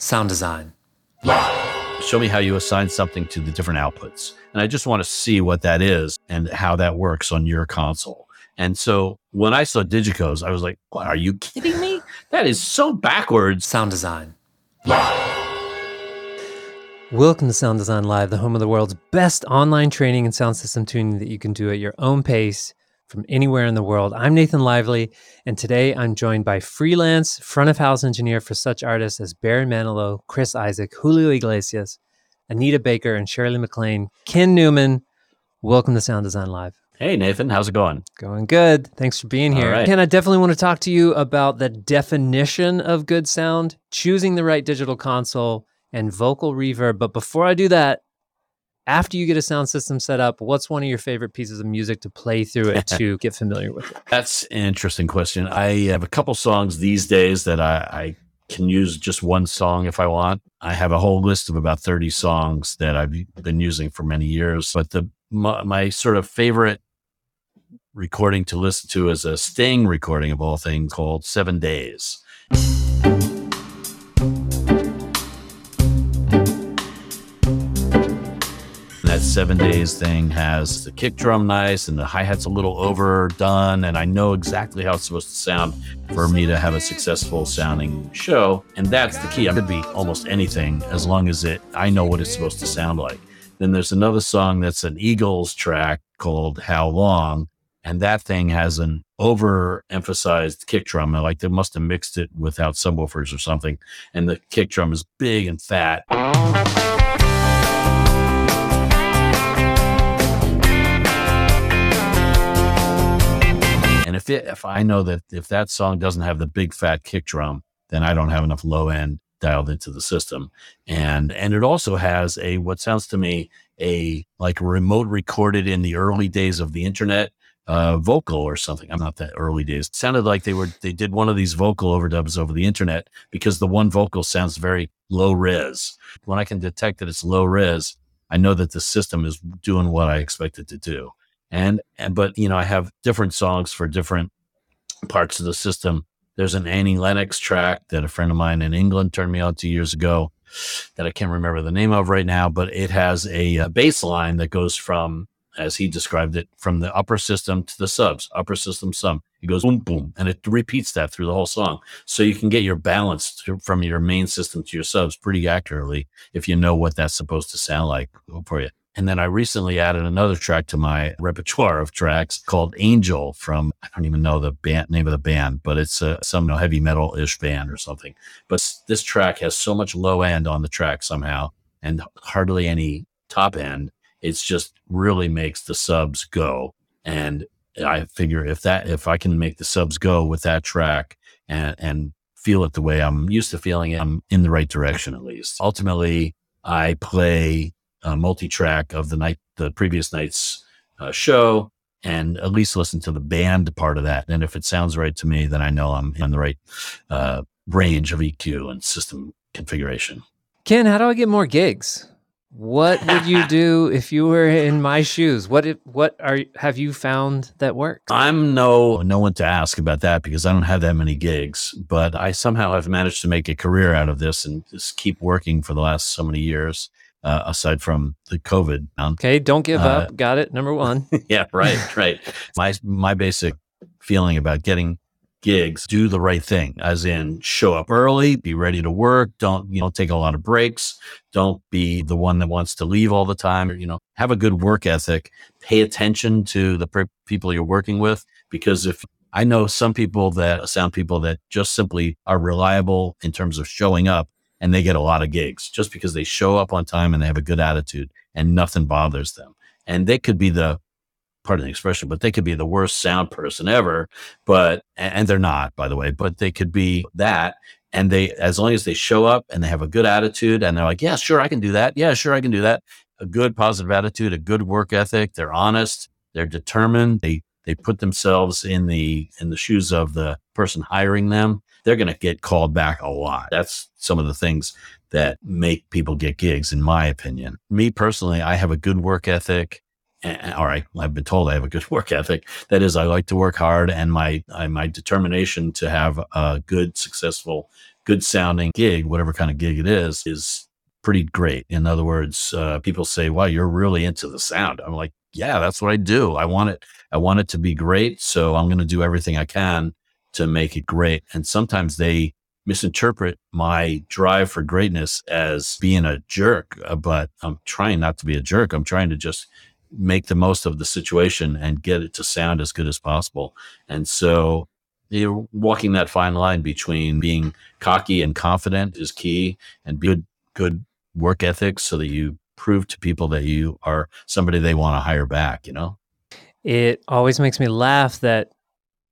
Sound design. Show me how you assign something to the different outputs. And I just want to see what that is and how that works on your console. And so when I saw DiGiCos, I was like, what, are you kidding me? That is so backwards. Sound design. Welcome to Sound Design Live, the home of the world's best online training and sound system tuning that you can do at your own pace from anywhere in the world. I'm Nathan Lively, and today I'm joined by freelance front of house engineer for such artists as Barry Manilow, Chris Isaak, Julio Iglesias, Anita Baker, and Shirley MacLaine. Ken Newman, welcome to Sound Design Live. Hey, Nathan, how's it going? Going good. Thanks for being here. Right. Ken, I definitely want to talk to you about the definition of good sound, choosing the right digital console, and vocal reverb. But before I do that, after you get a sound system set up, what's one of your favorite pieces of music to play through it to get familiar with it? That's an interesting question. I have a couple songs these days that I, I can use just one song if I want. I have a whole list of about 30 songs that I've been using for many years. But the my, my sort of favorite recording to listen to is a Sting recording of all things called Seven Days. That seven days thing has the kick drum nice and the hi-hat's a little overdone and i know exactly how it's supposed to sound for me to have a successful sounding show and that's the key. I could be almost anything as long as it i know what it's supposed to sound like. Then there's another song that's an eagles track called how long and that thing has an overemphasized kick drum. Like they must have mixed it without subwoofers or something and the kick drum is big and fat if it, if I know that if that song doesn't have the big fat kick drum, then I don't have enough low end dialed into the system. And and it also has a what sounds to me a like remote recorded in the early days of the internet uh, vocal or something. I'm not that early days. It sounded like they were they did one of these vocal overdubs over the internet because the one vocal sounds very low res. When I can detect that it's low res, I know that the system is doing what I expect it to do and, and but you know i have different songs for different parts of the system. There's an annie lennox track that a friend of mine in england turned me on to years ago that i can't remember the name of right now but it has a, a bass line that goes from as he described it from the upper system to the subs upper system sub it goes boom boom and it repeats that through the whole song. So you can get your balance to, from your main system to your subs pretty accurately if you know what that's supposed to sound like for you and then I recently added another track to my repertoire of tracks called Angel from, I don't even know the band name of the band, but it's uh, some you know, heavy metal ish band or something. But this track has so much low end on the track somehow and hardly any top end. It's just really makes the subs go. And I figure if that, if I can make the subs go with that track and, and feel it the way I'm used to feeling it, I'm in the right direction at least. Ultimately, I play uh, multi-track of the night, the previous night's uh, show, and at least listen to the band part of that. And if it sounds right to me, then I know I'm in the right uh, range of EQ and system configuration. Ken, how do I get more gigs? What would you do if you were in my shoes? What if, what are have you found that works? I'm no no one to ask about that because I don't have that many gigs, but I somehow have managed to make a career out of this and just keep working for the last so many years uh, aside from the COVID. Okay, don't give uh, up. Got it. Number one. yeah, right, right. my my basic feeling about getting gigs, do the right thing, as in show up early, be ready to work. Don't you know take a lot of breaks. Don't be the one that wants to leave all the time. You know, have a good work ethic. Pay attention to the people you're working with because if I know some people that sound people that just simply are reliable in terms of showing up and they get a lot of gigs just because they show up on time and they have a good attitude and nothing bothers them. And they could be the, pardon the expression, but they could be the worst sound person ever, but, and they're not, by the way, but they could be that. And they, as long as they show up and they have a good attitude and they're like, yeah, sure, I can do that. Yeah, sure, I can do that. A good positive attitude, a good work ethic. They're honest. They're determined. They, they put themselves in the, in the shoes of the person hiring them they're going to get called back a lot. That's some of the things that make people get gigs, in my opinion. Me personally, I have a good work ethic. And, all right, I've been told I have a good work ethic. That is, I like to work hard, and my my determination to have a good, successful good sounding gig, whatever kind of gig it is, is pretty great. In other words, uh, people say, wow, you're really into the sound. I'm like, yeah, that's what I do. I want it. I want it to be great. So I'm going to do everything I can to make it great. And sometimes they misinterpret my drive for greatness as being a jerk, uh, but I'm trying not to be a jerk. I'm trying to just make the most of the situation and get it to sound as good as possible. And so you're walking that fine line between being cocky and confident is key and good, good work ethics so that you prove to people that you are somebody they want to hire back, you know? It always makes me laugh that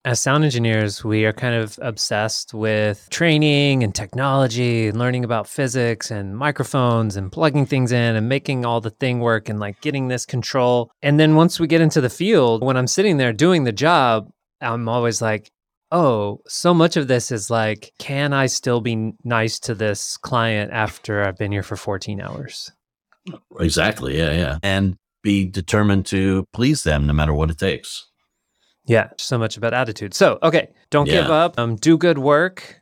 as sound engineers, we are kind of obsessed with training and technology and learning about physics and microphones and plugging things in and making all the thing work and like getting this control. And then once we get into the field, when I'm sitting there doing the job, I'm always like, oh, so much of this is like, can I still be nice to this client after I've been here for 14 hours? Exactly. Yeah. Yeah. And be determined to please them no matter what it takes. Yeah, so much about attitude. So, okay, don't yeah. give up. Um, do good work.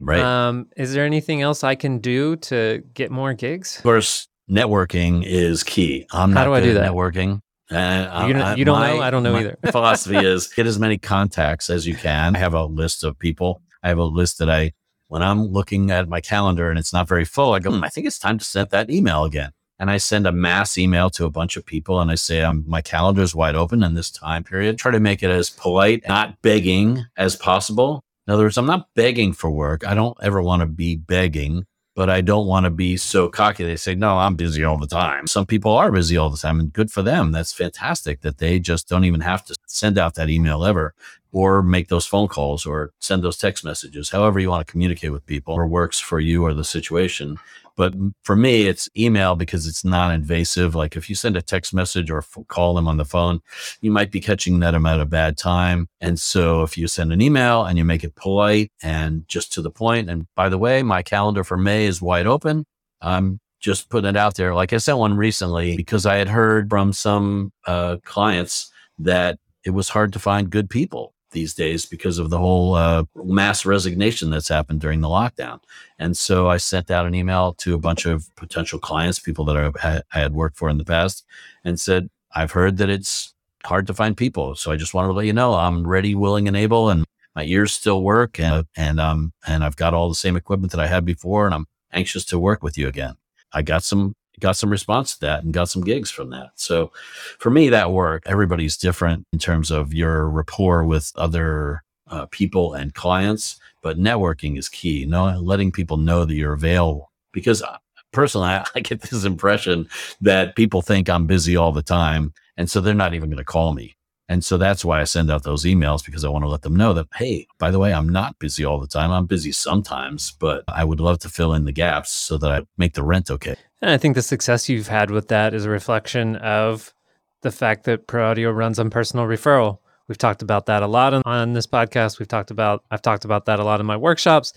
Right. Um, is there anything else I can do to get more gigs? Of course, networking is key. I'm How not do I do that? networking. Uh, you, you don't my, know? I don't know either. philosophy is get as many contacts as you can. I have a list of people. I have a list that I, when I'm looking at my calendar and it's not very full, I go, hmm, I think it's time to send that email again and I send a mass email to a bunch of people and I say, um, my calendar is wide open in this time period. Try to make it as polite, not begging as possible. In other words, I'm not begging for work. I don't ever want to be begging, but I don't want to be so cocky. They say, no, I'm busy all the time. Some people are busy all the time and good for them. That's fantastic that they just don't even have to send out that email ever or make those phone calls or send those text messages, however you want to communicate with people or works for you or the situation. But for me, it's email because it's non invasive. Like if you send a text message or f- call them on the phone, you might be catching them at a bad time. And so if you send an email and you make it polite and just to the point, and by the way, my calendar for May is wide open. I'm just putting it out there. Like I sent one recently because I had heard from some uh, clients that it was hard to find good people these days because of the whole uh, mass resignation that's happened during the lockdown. And so I sent out an email to a bunch of potential clients, people that I, I had worked for in the past, and said, I've heard that it's hard to find people. So I just wanted to let you know I'm ready, willing, and able, and my ears still work, and and um and I've got all the same equipment that I had before, and I'm anxious to work with you again. I got some got some response to that and got some gigs from that. So for me, that worked. Everybody's different in terms of your rapport with other uh, people and clients, but networking is key. No, letting people know that you're available because uh, personally, I, I get this impression that people think I'm busy all the time. And so they're not even going to call me. And so that's why I send out those emails because I want to let them know that, hey, by the way, I'm not busy all the time. I'm busy sometimes, but I would love to fill in the gaps so that I make the rent okay. And I think the success you've had with that is a reflection of the fact that Pro Audio runs on personal referral. We've talked about that a lot on, on this podcast. We've talked about, I've talked about that a lot in my workshops.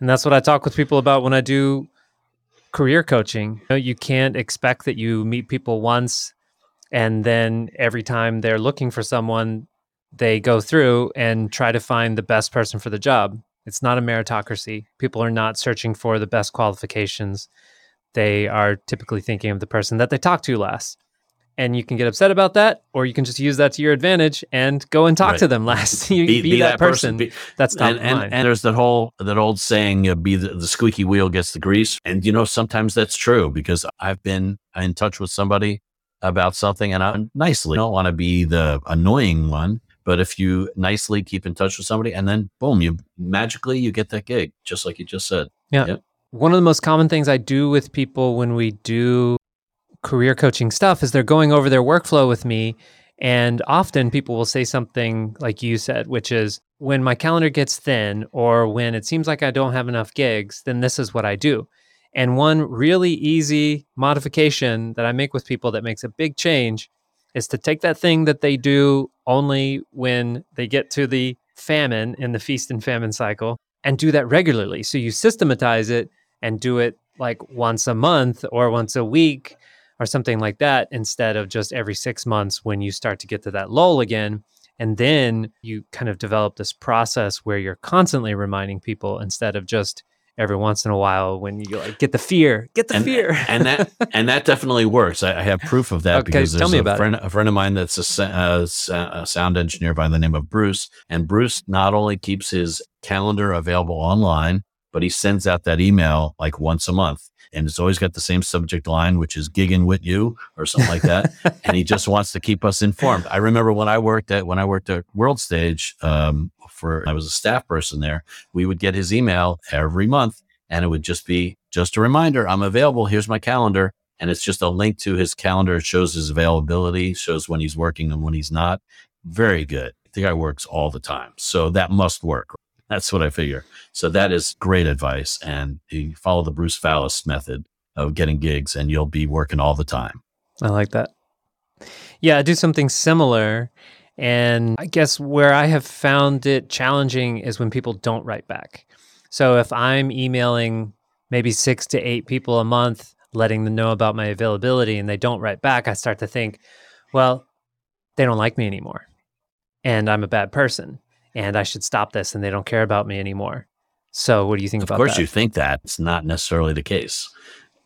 And that's what I talk with people about when I do career coaching. You, know, you can't expect that you meet people once and then every time they're looking for someone they go through and try to find the best person for the job it's not a meritocracy people are not searching for the best qualifications they are typically thinking of the person that they talk to last and you can get upset about that or you can just use that to your advantage and go and talk right. to them last you be, be, be that, that, person, person. Be, that's top and, and, and, there's that whole that old saying uh, be the, the squeaky wheel gets the grease and you know sometimes that's true because i've been in touch with somebody about something and I nicely don't want to be the annoying one. But if you nicely keep in touch with somebody and then boom, you magically you get that gig, just like you just said. Yeah. Yep. One of the most common things I do with people when we do career coaching stuff is they're going over their workflow with me. And often people will say something like you said, which is when my calendar gets thin or when it seems like I don't have enough gigs, then this is what I do. And one really easy modification that I make with people that makes a big change is to take that thing that they do only when they get to the famine in the feast and famine cycle and do that regularly. So you systematize it and do it like once a month or once a week or something like that instead of just every six months when you start to get to that lull again. And then you kind of develop this process where you're constantly reminding people instead of just every once in a while when you like get the fear, get the and, fear, and that and that definitely works. I, I have proof of that Okay, because tell there's me a it. friend, a friend of mine that's a, uh, a sound engineer by the name of Bruce, and Bruce not only keeps his calendar available online, but he sends out that email like once a month. And it's always got the same subject line, which is gigging with you or something like that. and he just wants to keep us informed. I remember when I worked at when I worked at World Stage um, for I was a staff person there. We would get his email every month, and it would just be just a reminder: I'm available. Here's my calendar, and it's just a link to his calendar. It shows his availability, shows when he's working and when he's not. Very good. The guy works all the time, so that must work. That's what I figure. So that is great advice, and you follow the Bruce Fallis method of getting gigs, and you'll be working all the time. I like that. Yeah, I do something similar. And I guess where I have found it challenging is when people don't write back. So if I'm emailing maybe six to eight people a month, letting them know about my availability, and they don't write back, I start to think, well, they don't like me anymore. And I'm a bad person. And I should stop this. And they don't care about me anymore. So what do you think Of about that? Of course, you think that. It's not necessarily the case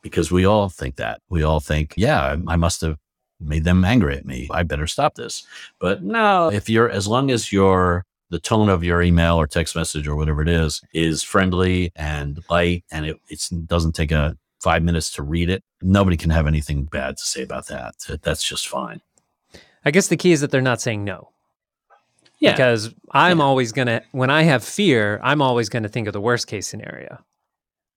because we all think that. We all think, yeah, I must have made them angry at me. I better stop this. But no, if you're, as long as your, the tone of your email or text message or whatever it is, is friendly and light and it it's, doesn't take a five minutes to read it, nobody can have anything bad to say about that. That's just fine. I guess the key is that they're not saying no. Yeah. because I'm Yeah. always going to, when I have fear, I'm always going to think of the worst case scenario.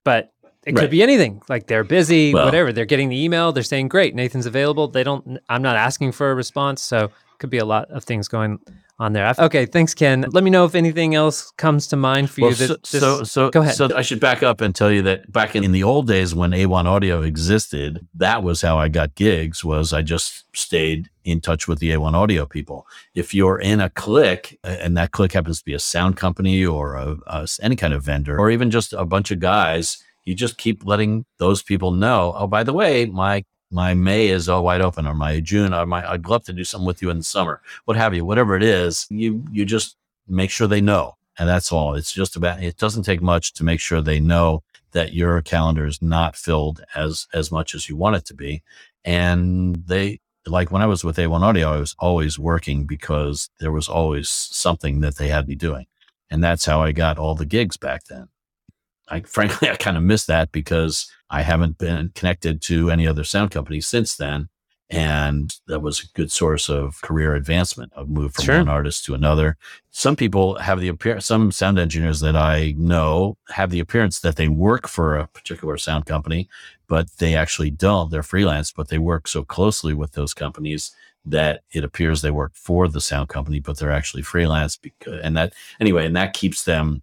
But it could be anything. Like they're busy, Well- whatever. They're getting the email. They're saying, great, Nathan's available. They don't, I'm not asking for a response. So it could be a lot of things going on there. Okay. Thanks, Ken. Let me know if anything else comes to mind for Well, you. so, this- so, so, go ahead. so I should back up and tell you that back in, in the old days when A1 Audio existed, that was how I got gigs. Was I just stayed in touch with the A1 Audio people. If you're in a click, and that click happens to be a sound company or a, a- any kind of vendor, or even just a bunch of guys, you just keep letting those people know. Oh, by the way, my my May is all wide open, or my June, or my I'd love to do something with you in the summer, what have you, whatever it is. You you just make sure they know and that's all. It's just about. It doesn't take much to make sure they know that your calendar is not filled as as much as you want it to be, and they like when I was with A1 Audio, I was always working because there was always something that they had me doing, and that's how I got all the gigs back then. I frankly I kind of miss that because I haven't been connected to any other sound company since then. And that was a good source of career advancement. I've moved from Sure. one artist to another some people have the appearance some sound engineers that i know have the appearance that they work for a particular sound company but they actually don't they're freelance but they work so closely with those companies that it appears they work for the sound company but they're actually freelance because and that anyway and that keeps them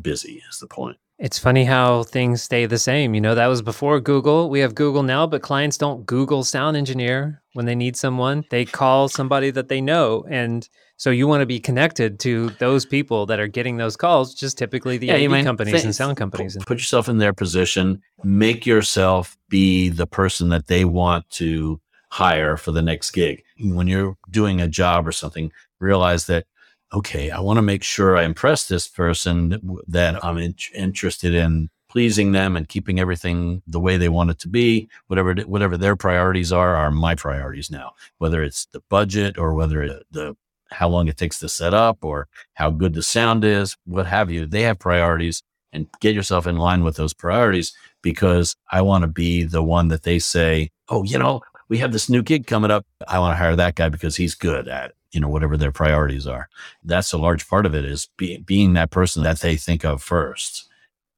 busy is the point It's funny how things stay the same. You know, that was before Google. We have Google now, but clients don't Google sound engineer when they need someone. They call somebody that they know. And so you want to be connected to those people that are getting those calls, just typically the AV companies thi- and sound companies. Put yourself in their position. Make yourself be the person that they want to hire for the next gig. When you're doing a job or something, realize that, okay, I want to make sure I impress this person that, I'm in, interested in pleasing them and keeping everything the way they want it to be. Whatever, it- whatever their priorities are, are my priorities now, whether it's the budget or whether it, the, how long it takes to set up or how good the sound is, what have you. They have priorities and get yourself in line with those priorities because I want to be the one that they say, oh, you know, we have this new gig coming up. I want to hire that guy because he's good at, you know, whatever their priorities are. That's a large part of it is be, being that person that they think of first.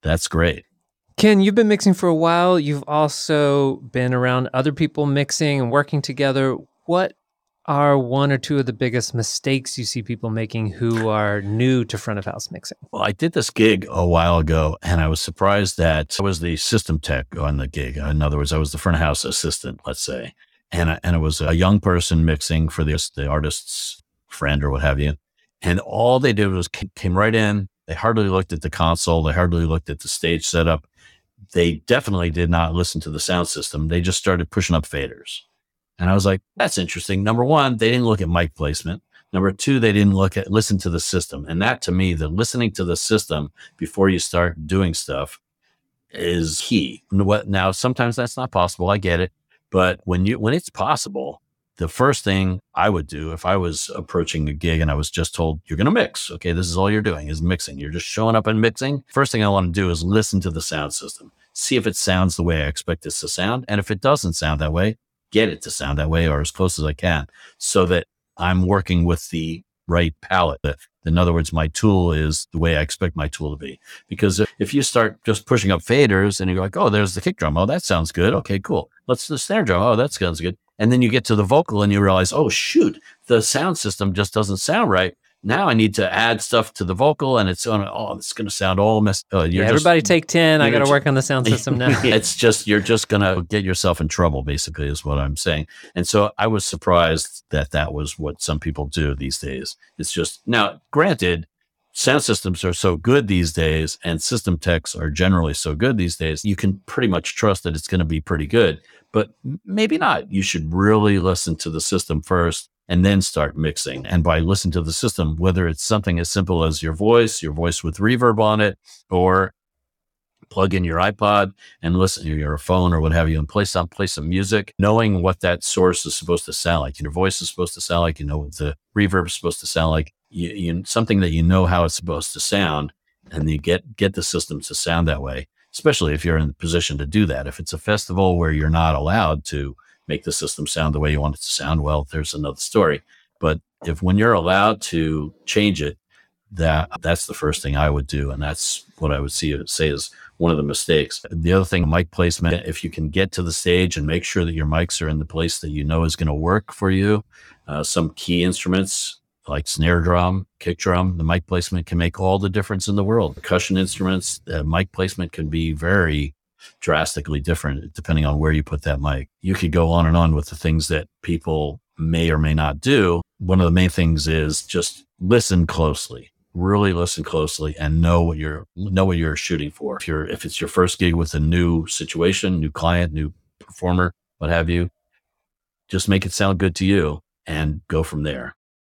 That's great. Ken, you've been mixing for a while. You've also been around other people mixing and working together. What are one or two of the biggest mistakes you see people making who are new to front of house mixing? Well, I did this gig a while ago and I was surprised that I was the system tech on the gig. In other words, I was the front of house assistant, let's say. And, I, and it was a young person mixing for the, the artist's friend or what have you. And all they did was c- came right in. They hardly looked at the console. They hardly looked at the stage setup. They definitely did not listen to the sound system. They just started pushing up faders. And I was like, that's interesting. Number one, they didn't look at mic placement. Number two, they didn't look at listen to the system. And that to me, the listening to the system before you start doing stuff is key. Now, sometimes that's not possible. I get it. But when you, when it's possible, the first thing I would do if I was approaching a gig and I was just told, you're going to mix. Okay. This is all you're doing is mixing. You're just showing up and mixing. First thing I want to do is listen to the sound system, see if it sounds the way I expect this to sound. And if it doesn't sound that way, get it to sound that way or as close as I can so that I'm working with the right palette. In other words, my tool is the way I expect my tool to be. Because if you start just pushing up faders and you're like, oh, there's the kick drum. Oh, that sounds good. Okay, cool. Let's the snare drum. Oh, that sounds good. And then you get to the vocal and you realize, oh, shoot, the sound system just doesn't sound right now I need to add stuff to the vocal and it's on, oh, it's going to sound all messed uh, yeah, everybody just, take 10. I got to work on the sound system now. it's just, you're just going to get yourself in trouble, basically, is what I'm saying. And so I was surprised that that was what some people do these days. It's just, now, granted, sound systems are so good these days and system techs are generally so good these days, you can pretty much trust that it's going to be pretty good, but maybe not. You should really listen to the system first and then start mixing. And by listening to the system, whether it's something as simple as your voice, your voice with reverb on it, or plug in your iPod and listen to your phone or what have you and play some play some music, knowing what that source is supposed to sound like. Your voice is supposed to sound like, you know what the reverb is supposed to sound like, you, you, something that you know how it's supposed to sound, and you get get the system to sound that way. Especially if you're in the position to do that. If it's a festival where you're not allowed to make the system sound the way you want it to sound, well, there's another story. But if when you're allowed to change it, that that's the first thing I would do, and that's what I would see say is one of the mistakes. The other thing, mic placement. If you can get to the stage and make sure that your mics are in the place that you know is going to work for you, uh, some key instruments like snare drum, kick drum, the mic placement can make all the difference in the world. Percussion instruments, uh, mic placement can be very drastically different depending on where you put that mic. You could go on and on with the things that people may or may not do. One of the main things is just listen closely. Really listen closely and know what you're know what you're shooting for. If you're if it's your first gig with a new situation, new client, new performer, what have you, just make it sound good to you and go from there.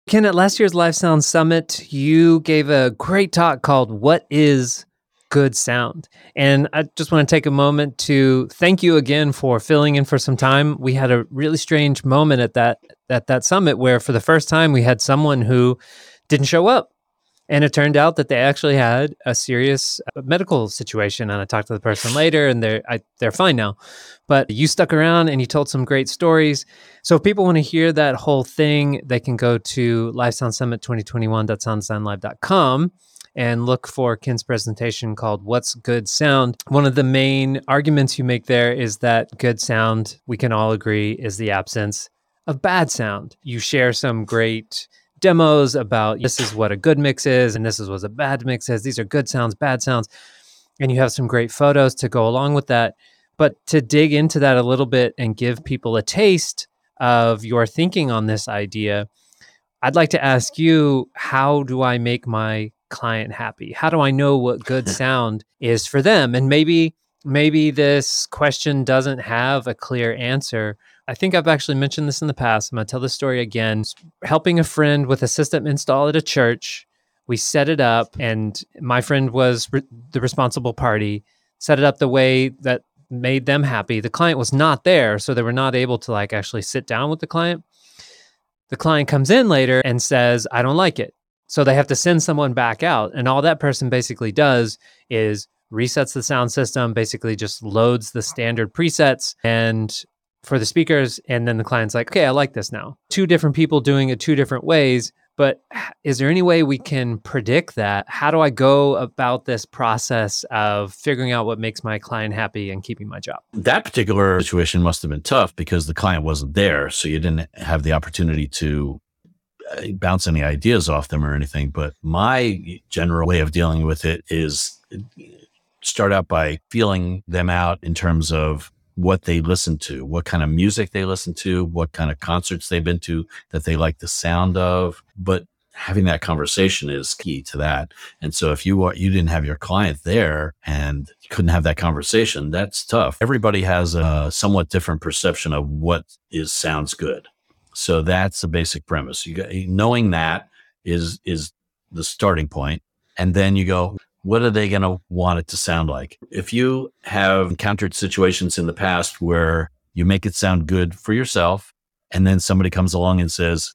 Ken, at last year's Live Sound Summit, you gave a great talk called What is good sound. And I just want to take a moment to thank you again for filling in for some time. We had a really strange moment at that at that summit where for the first time we had someone who didn't show up. And it turned out that they actually had a serious uh, medical situation. And I talked to the person later, and they're I, they're fine now. But you stuck around and you told some great stories. So if people want to hear that whole thing, they can go to Live Sound Summit 2021.sounddesignlive.com and look for Ken's presentation called What's Good Sound. One of the main arguments you make there is that good sound, we can all agree, is the absence of bad sound. You share some great demos about this is what a good mix is and this is what a bad mix is. These are good sounds, bad sounds. And you have some great photos to go along with that. But to dig into that a little bit and give people a taste of your thinking on this idea, I'd like to ask you how do I make my client happy? How do I know what good sound is for them? And maybe maybe this question doesn't have a clear answer. I think I've actually mentioned this in the past. I'm going to tell the story again. Helping a friend with a system install at a church. We set it up, and my friend was re- the responsible party, set it up the way that made them happy. The client was not there, so they were not able to like actually sit down with the client. The client comes in later and says, I don't like it. So they have to send someone back out. And all that person basically does is resets the sound system, basically just loads the standard presets and for the speakers. And then the client's like, okay, I like this now. Two different people doing it two different ways. But is there any way we can predict that? How do I go about this process of figuring out what makes my client happy and keeping my job? That particular situation must have been tough because the client wasn't there. So you didn't have the opportunity to Uh, bounce any ideas off them or anything. But my general way of dealing with it is uh, start out by feeling them out in terms of what they listen to, what kind of music they listen to, what kind of concerts they've been to that they like the sound of. But having that conversation is key to that. And so if you you didn't have your client there and couldn't have that conversation, that's tough. Everybody has a somewhat different perception of what is sounds good. So that's the basic premise. You got, knowing that is is the starting point, and then you go, what are they going to want it to sound like? If you have encountered situations in the past where you make it sound good for yourself, and then somebody comes along and says,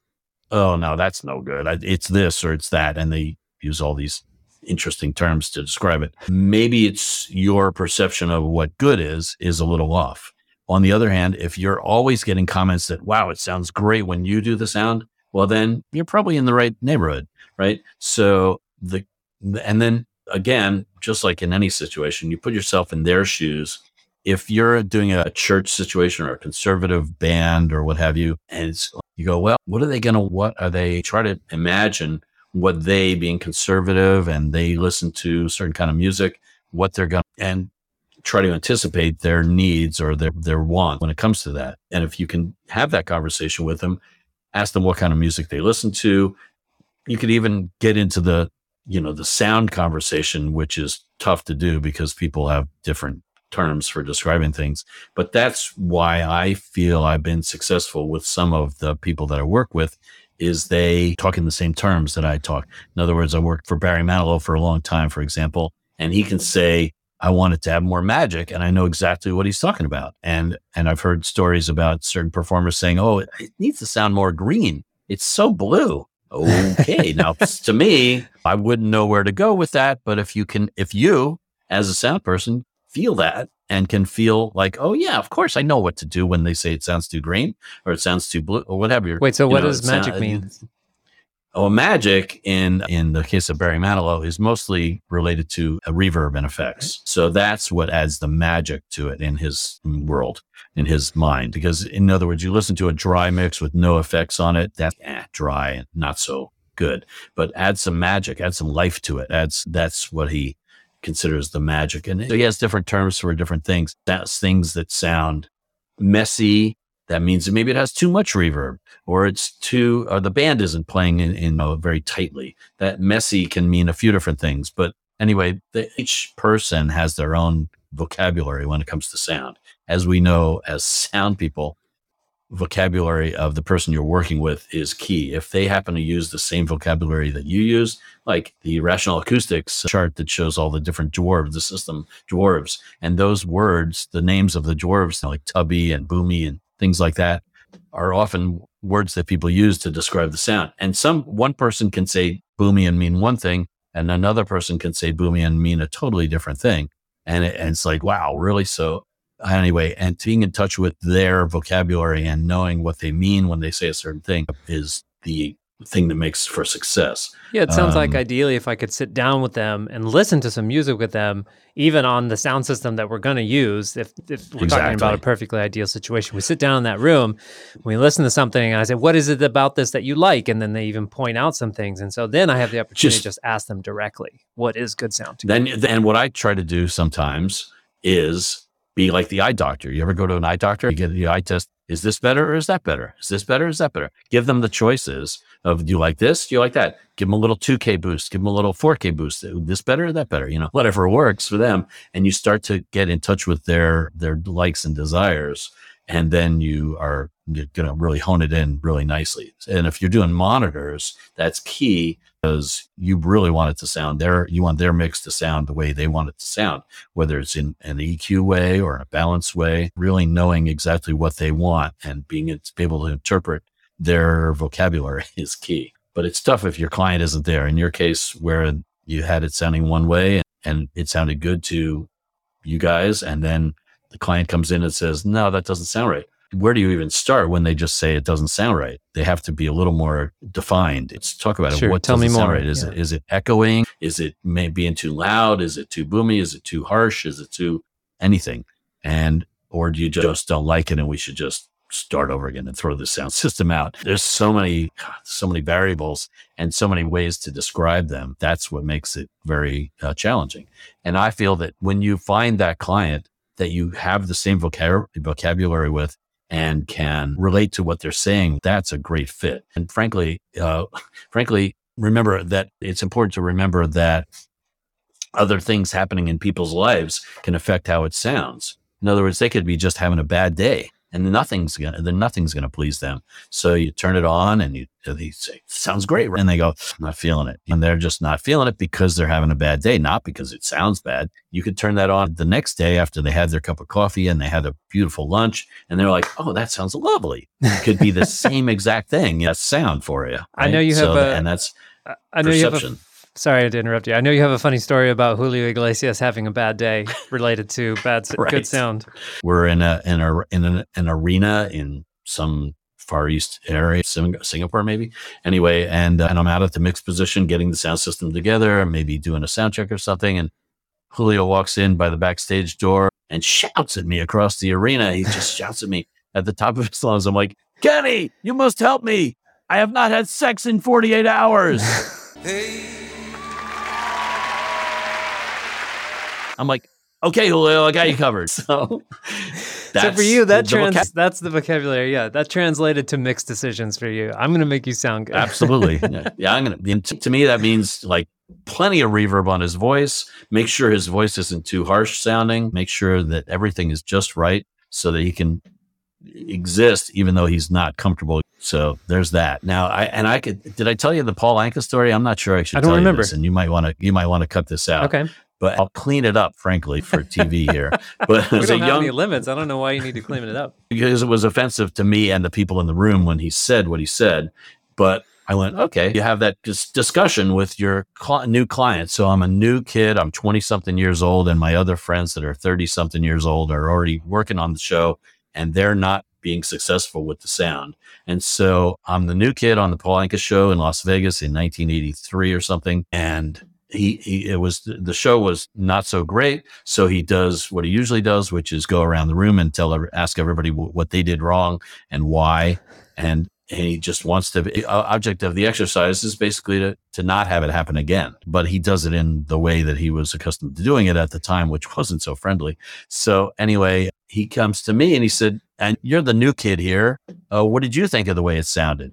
Oh, no, that's no good. It's this or it's that. And they use all these interesting terms to describe it. Maybe it's your perception of what good is, is a little off. On the other hand, if you're always getting comments that, wow, it sounds great when you do the sound, well, then you're probably in the right neighborhood, right? So the, and then again, just like in any situation, you put yourself in their shoes. If you're doing a church situation or a conservative band or what have you, and you go, well, what are they going to, what are they try to imagine what they being conservative and they listen to certain kind of music, what they're going to, and try to anticipate their needs or their, their want when it comes to that. And if you can have that conversation with them, ask them what kind of music they listen to. You could even get into the, you know, the sound conversation, which is tough to do because people have different terms for describing things. But that's why I feel I've been successful with some of the people that I work with is they talk in the same terms that I talk. In other words, I worked for Barry Manilow for a long time, for example, and he can say, I want it to have more magic and I know exactly what he's talking about. And and I've heard stories about certain performers saying, "Oh, it needs to sound more green. It's so blue." Okay, now to me, I wouldn't know where to go with that, but if you can if you as a sound person feel that and can feel like, "Oh yeah, of course I know what to do when they say it sounds too green or it sounds too blue or whatever." Wait, so what know, does magic sound, mean? Oh, magic in in the case of Barry Manilow is mostly related to a reverb and effects. So that's what adds the magic to it in his world, in his mind. Because in other words, you listen to a dry mix with no effects on it, that's eh, dry and not so good. But add some magic, add some life to it. Adds that's what he considers the magic. And he has different terms for different things. That's things that sound messy that means maybe it has too much reverb or it's too, or the band isn't playing in, in uh, very tightly. That messy can mean a few different things. But anyway, the, each person has their own vocabulary when it comes to sound. As we know, as sound people, vocabulary of the person you're working with is key. If they happen to use the same vocabulary that you use, like the rational acoustics chart that shows all the different dwarves, the system dwarves, and those words, the names of the dwarves, like tubby and boomy and things like that are often words that people use to describe the sound. And some one person can say boomy and mean one thing, and another person can say boomy and mean a totally different thing. And, it, and it's like, wow, really? So anyway, and being in touch with their vocabulary and knowing what they mean when they say a certain thing is the thing that makes for success. Yeah, it sounds um, like ideally if I could sit down with them and listen to some music with them, even on the sound system that we're going to use, if, if we're exactly. talking about a perfectly ideal situation, we sit down in that room, we listen to something, and I say, "What is it about this that you like?" And then they even point out some things, and so then I have the opportunity just, to just ask them directly, "What is good sound?" To then, then what I try to do sometimes is be like the eye doctor. You ever go to an eye doctor? You get the eye test. Is this better or is that better? Is this better or is that better? Give them the choices of do you like this? Do you like that? Give them a little 2K boost. Give them a little 4K boost. This better or that better? You know, whatever works for them. And you start to get in touch with their their likes and desires. And then you are going to really hone it in really nicely. And if you're doing monitors, that's key because you really want it to sound their, you want their mix to sound the way they want it to sound, whether it's in an EQ way or in a balanced way, really knowing exactly what they want and being able to interpret their vocabulary is key. But it's tough if your client isn't there. In your case, where you had it sounding one way and it sounded good to you guys, and then the client comes in and says, no, that doesn't sound right where do you even start when they just say it doesn't sound right? They have to be a little more defined. It's talk about sure, it. What tell me more. Right? Is yeah. it is it echoing? Is it being too loud? Is it too boomy? Is it too harsh? Is it too anything? And or do you just don't like it and we should just start over again and throw the sound system out? There's so many so many variables and so many ways to describe them. That's what makes it very uh, challenging. And I feel that when you find that client that you have the same vocab- vocabulary with and can relate to what they're saying, that's a great fit. And frankly, uh, frankly, remember that it's important to remember that other things happening in people's lives can affect how it sounds. In other words, they could be just having a bad day and nothing's gonna then nothing's gonna please them. So you turn it on and you they say, sounds great. right? And they go, I'm not feeling it. And they're just not feeling it because they're having a bad day, not because it sounds bad. You could turn that on the next day after they had their cup of coffee and they had a beautiful lunch and they're like, Oh, that sounds lovely. It could be the same exact thing. That's sound for you. Right? I know you have so, a, and that's I know perception. you have a Sorry to interrupt you. I know you have a funny story about Julio Iglesias having a bad day related to bad right. good sound. We're in a in a in an, an arena in some far east area, Singapore maybe. Anyway, and uh, and I'm out at the mix position, getting the sound system together, maybe doing a sound check or something, and Julio walks in by the backstage door and shouts at me across the arena. He just shouts at me at the top of his lungs. I'm like, Kenny, you must help me. I have not had sex in 48 hours. I'm like, okay, Julio, I got you covered. So, so for you, that trans vocab- that's the vocabulary. Yeah, that translated to mixed decisions for you. I'm going to make you sound good. Absolutely. yeah, yeah, I'm going to. To me, that means like plenty of reverb on his voice. Make sure his voice isn't too harsh sounding. Make sure that everything is just right so that he can exist even though he's not comfortable. So there's that. Now I and I could did I tell you the Paul Anka story? I'm not sure I should I don't remember. This, and you might want to you might want to cut this out. Okay but I'll clean it up, frankly, for TV here. But we don't have young, any limits. I don't know why you need to clean it up. Because it was offensive to me and the people in the room when he said what he said. But I went, okay, you have that discussion with your cl- new client. So I'm a new kid. I'm 20 something years old, and my other friends that are 30 something years old are already working on the show, and they're not being successful with the sound. And so I'm the new kid on the Paul Anka show in Las Vegas in 1983 or something. And he, he it was the show was not so great. So he does what he usually does which is go around the room and tell ask everybody what they did wrong and why. And, and he just wants to the object of the exercise is basically to, to not have it happen again. But he does it in the way that he was accustomed to doing it at the time which wasn't so friendly. So anyway he comes to me and he said and you're the new kid here. Uh, what did you think of the way it sounded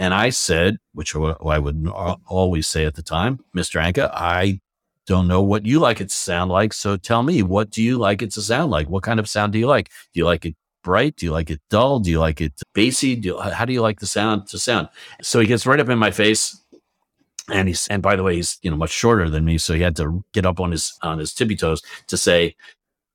and I said, which I would always say at the time, Mr. Anka, I don't know what you like it to sound like. So tell me, what do you like it to sound like? What kind of sound do you like? Do you like it bright? Do you like it dull? Do you like it bassy? Do you, how do you like the sound to sound? So he gets right up in my face. And he's and by the way, he's you know much shorter than me, so he had to get up on his on his tippy toes to say,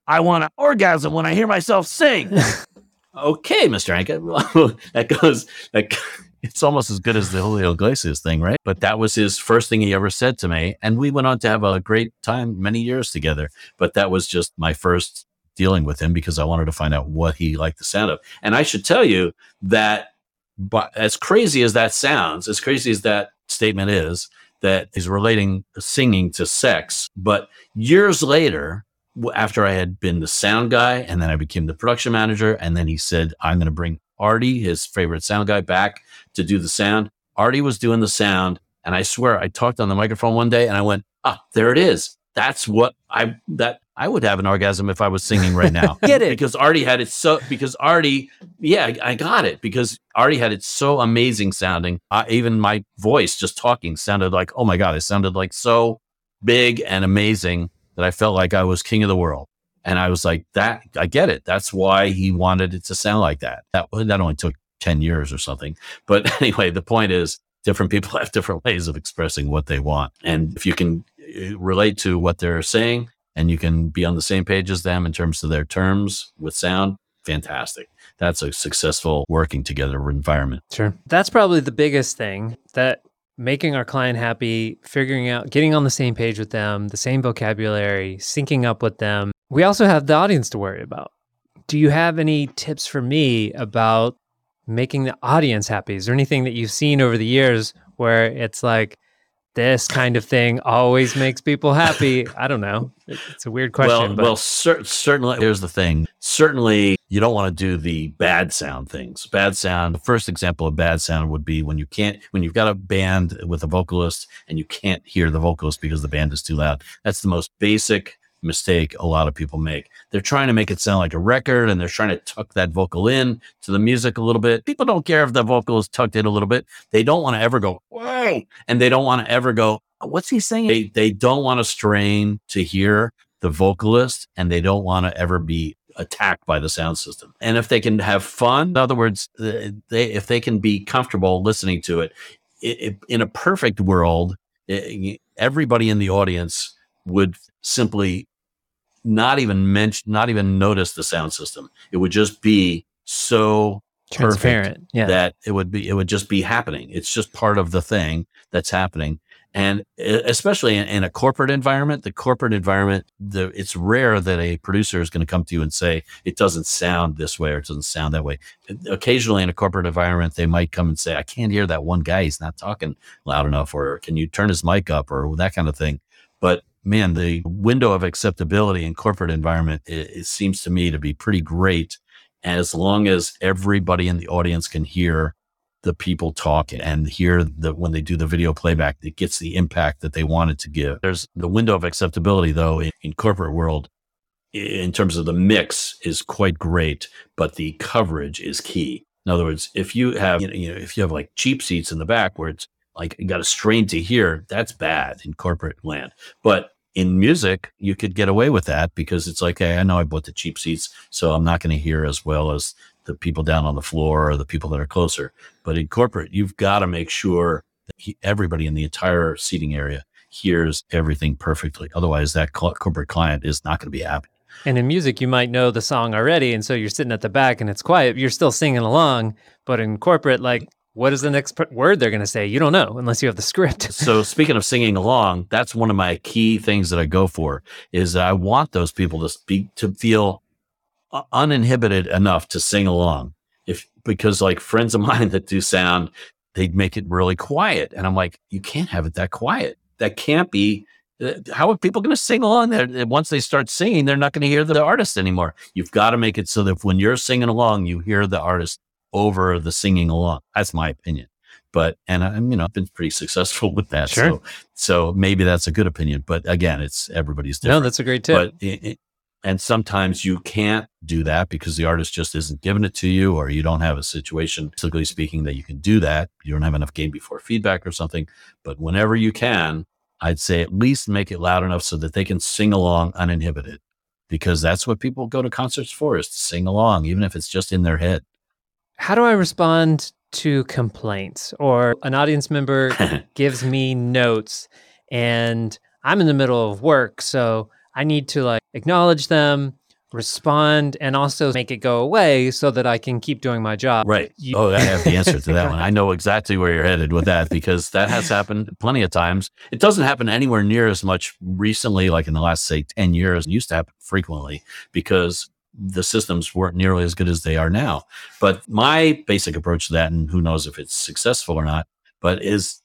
"I want an orgasm when I hear myself sing." okay, Mister Anka, that goes that it's almost as good as the Julio Iglesias thing, right? But that was his first thing he ever said to me. And we went on to have a great time many years together. But that was just my first dealing with him because I wanted to find out what he liked the sound of. And I should tell you that but as crazy as that sounds, as crazy as that statement is, that is relating singing to sex. But years later, after I had been the sound guy and then I became the production manager, and then he said, I'm going to bring Artie, his favorite sound guy, back to do the sound. Artie was doing the sound. And I swear I talked on the microphone one day and I went, ah, there it is. That's what I, that I would have an orgasm if I was singing right now. Get it? Because Artie had it so, because Artie, yeah, I got it because Artie had it so amazing sounding. Uh, even my voice just talking sounded like, oh my God, it sounded like so big and amazing that I felt like I was king of the world. And I was like, that, I get it. That's why he wanted it to sound like that. That, that only took 10 years or something. But anyway, the point is different people have different ways of expressing what they want. And if you can uh, relate to what they're saying and you can be on the same page as them in terms of their terms with sound, fantastic. That's a successful working together environment. Sure. That's probably the biggest thing that making our client happy, figuring out, getting on the same page with them, the same vocabulary, syncing up with them, we also have the audience to worry about. Do you have any tips for me about making the audience happy? Is there anything that you've seen over the years where it's like this kind of thing always makes people happy? I don't know. It's a weird question. Well, but. well cer- certainly, here's the thing. Certainly, you don't want to do the bad sound things. Bad sound. The first example of bad sound would be when you can't, when you've got a band with a vocalist and you can't hear the vocalist because the band is too loud. That's the most basic mistake a lot of people make. They're trying to make it sound like a record and they're trying to tuck that vocal in to the music a little bit. People don't care if the vocal is tucked in a little bit. They don't want to ever go, whoa, and they don't want to ever go, what's he saying? They, they don't want to strain to hear the vocalist and they don't want to ever be attacked by the sound system. And if they can have fun, in other words, they if they can be comfortable listening to it, it, it in a perfect world, it, everybody in the audience would simply not even mention, not even notice the sound system. It would just be so transparent yeah. that it would be it would just be happening. It's just part of the thing that's happening. And especially in, in a corporate environment, the corporate environment, the, it's rare that a producer is going to come to you and say, it doesn't sound this way or it doesn't sound that way. Occasionally in a corporate environment, they might come and say, I can't hear that one guy. He's not talking loud enough, or can you turn his mic up or that kind of thing. But man, the window of acceptability in corporate environment, it, it seems to me to be pretty great as long as everybody in the audience can hear the people talk and hear that when they do the video playback, it gets the impact that they wanted to give. There's the window of acceptability though in, in corporate world in terms of the mix is quite great, but the coverage is key. In other words, if you have, you know, you know, if you have like cheap seats in the back where it's like you got a strain to hear, that's bad in corporate land. But in music, you could get away with that because it's like, hey, I know I bought the cheap seats, so I'm not going to hear as well as the people down on the floor or the people that are closer. But in corporate, you've got to make sure that he, everybody in the entire seating area hears everything perfectly. Otherwise, that cl- corporate client is not going to be happy. And in music, you might know the song already. And so you're sitting at the back and it's quiet. You're still singing along. But in corporate, like, what is the next word they're going to say? You don't know unless you have the script. so speaking of singing along, that's one of my key things that I go for is I want those people to speak to feel uninhibited enough to sing along. If because like friends of mine that do sound, they'd make it really quiet, and I'm like, you can't have it that quiet. That can't be. Uh, how are people going to sing along there? Once they start singing, they're not going to hear the artist anymore. You've got to make it so that when you're singing along, you hear the artist over the singing along. That's my opinion but and I'm you know I've been pretty successful with that. Sure. So so maybe that's a good opinion, but again, it's everybody's different. No, that's a great tip. But it, and sometimes you can't do that because the artist just isn't giving it to you, or you don't have a situation, typically speaking, that you can do that. You don't have enough gain before feedback or something. But whenever you can, I'd say at least make it loud enough so that they can sing along uninhibited, because that's what people go to concerts for is to sing along, even if it's just in their head. How do I respond to complaints or an audience member gives me notes and I'm in the middle of work, so I need to like acknowledge them, respond, and also make it go away so that I can keep doing my job. Right. You- oh, I have the answer to that one. I know exactly where you're headed with that because that has happened plenty of times. It doesn't happen anywhere near as much recently, like in the last, say, 10 years. It used to happen frequently because the systems weren't nearly as good as they are now. But my basic approach to that, and who knows if it's successful or not, but is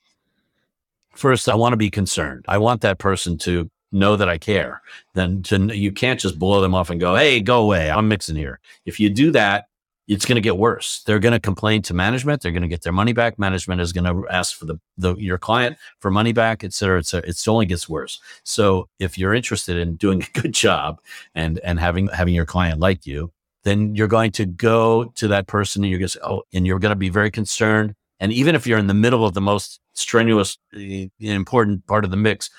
first, I want to be concerned. I want that person to know that I care, then to, you can't just blow them off and go, Hey, go away. I'm mixing here. If you do that, it's going to get worse. They're going to complain to management. They're going to get their money back. Management is going to ask for the, the your client for money back, et cetera, et cetera. It only gets worse. So if you're interested in doing a good job and, and having, having your client like you, then you're going to go to that person and you're going to say, Oh, and you're going to be very concerned. And even if you're in the middle of the most strenuous, eh, important part of the mix,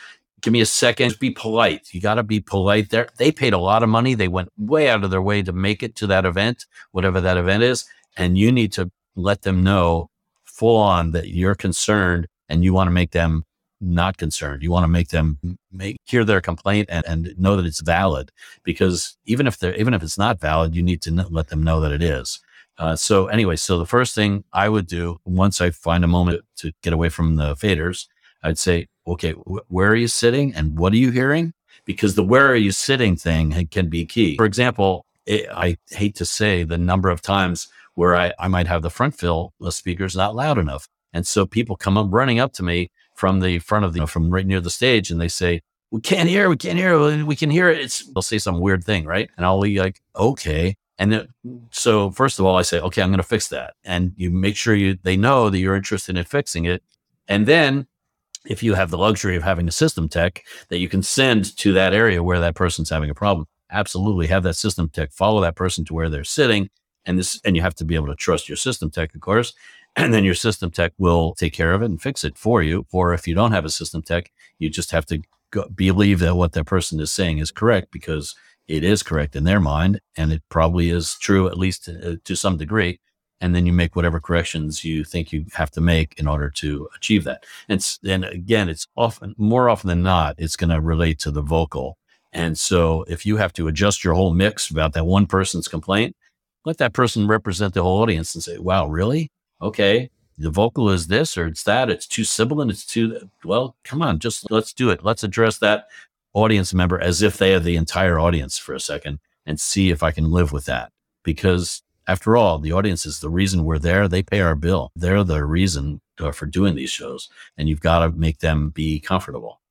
give me a second. Just Be polite. You got to be polite there. They paid a lot of money. They went way out of their way to make it to that event, whatever that event is. And you need to let them know full on that you're concerned and you want to make them not concerned. You want to make them make hear their complaint and, and know that it's valid because even if they're, even if it's not valid, you need to let them know that it is. Uh, so anyway, so the first thing I would do once I find a moment to get away from the faders, I'd say, okay, wh- where are you sitting and what are you hearing? Because the where are you sitting thing can be key. For example, it, I hate to say the number of times where I, I might have the front fill the speakers not loud enough. And so people come up running up to me from the front of the, you know, from right near the stage and they say, we can't hear, we can't hear, we can hear it. It's, they'll say some weird thing, right? And I'll be like, okay. And then, so first of all, I say, okay, I'm going to fix that. And you make sure you, they know that you're interested in fixing it. And then if you have the luxury of having a system tech that you can send to that area where that person's having a problem, absolutely have that system tech follow that person to where they're sitting. And this, and you have to be able to trust your system tech, of course. And then your system tech will take care of it and fix it for you. Or if you don't have a system tech, you just have to go, believe that what that person is saying is correct because it is correct in their mind, and it probably is true at least to, uh, to some degree. And then you make whatever corrections you think you have to make in order to achieve that. And, and again, it's often more often than not, it's going to relate to the vocal. And so if you have to adjust your whole mix about that one person's complaint, let that person represent the whole audience and say, wow, really? Okay. The vocal is this or it's that. It's too sibilant. It's too, well, come on, just let's do it. Let's address that audience member as if they are the entire audience for a second and see if I can live with that. Because after all, the audience is the reason we're there. They pay our bill. They're the reason uh, for doing these shows. And you've got to make them be comfortable.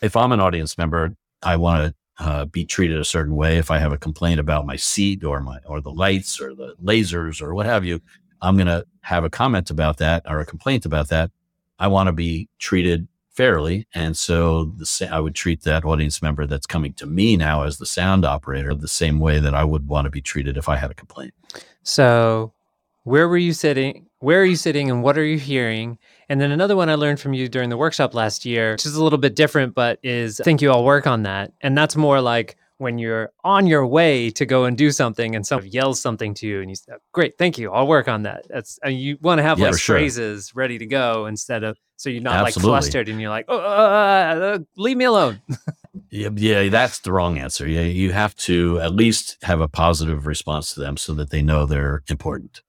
If I'm an audience member, I want to uh, be treated a certain way. If I have a complaint about my seat or my or the lights or the lasers or what have you, I'm going to have a comment about that or a complaint about that. I want to be treated fairly. And so the, I would treat that audience member that's coming to me now as the sound operator the same way that I would want to be treated if I had a complaint. So, where were you sitting? Where are you sitting and what are you hearing? And then another one I learned from you during the workshop last year, which is a little bit different, but is I think you all work on that. And that's more like when you're on your way to go and do something and someone yells something to you and you say, great, thank you. I'll work on that. That's uh, you want to have yeah, like phrases sure. ready to go instead of, so you're not Absolutely. like flustered and you're like, oh, uh, uh, uh leave me alone. yeah, yeah, that's the wrong answer. Yeah, you have to at least have a positive response to them so that they know they're important.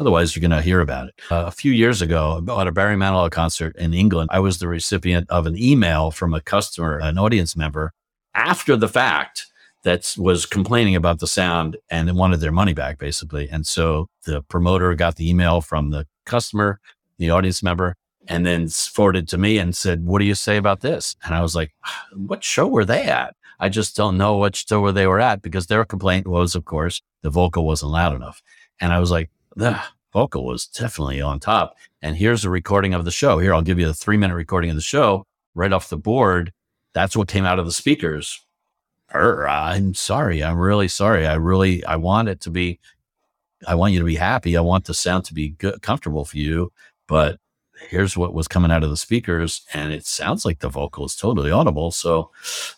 Otherwise, you're going to hear about it. Uh, a few years ago, at a Barry Manilow concert in England, I was the recipient of an email from a customer, an audience member, after the fact that was complaining about the sound and wanted their money back, basically. And so the promoter got the email from the customer, the audience member, and then forwarded to me and said, What do you say about this? And I was like, What show were they at? I just don't know what show they were at because their complaint was, of course, the vocal wasn't loud enough. And I was like, the vocal was definitely on top. And here's a recording of the show. Here, I'll give you the three minute recording of the show right off the board. That's what came out of the speakers I'm sorry. I'm really sorry. I really, I want it to be, I want you to be happy. I want the sound to be good, comfortable for you. But here's what was coming out of the speakers. And it sounds like the vocal is totally audible. So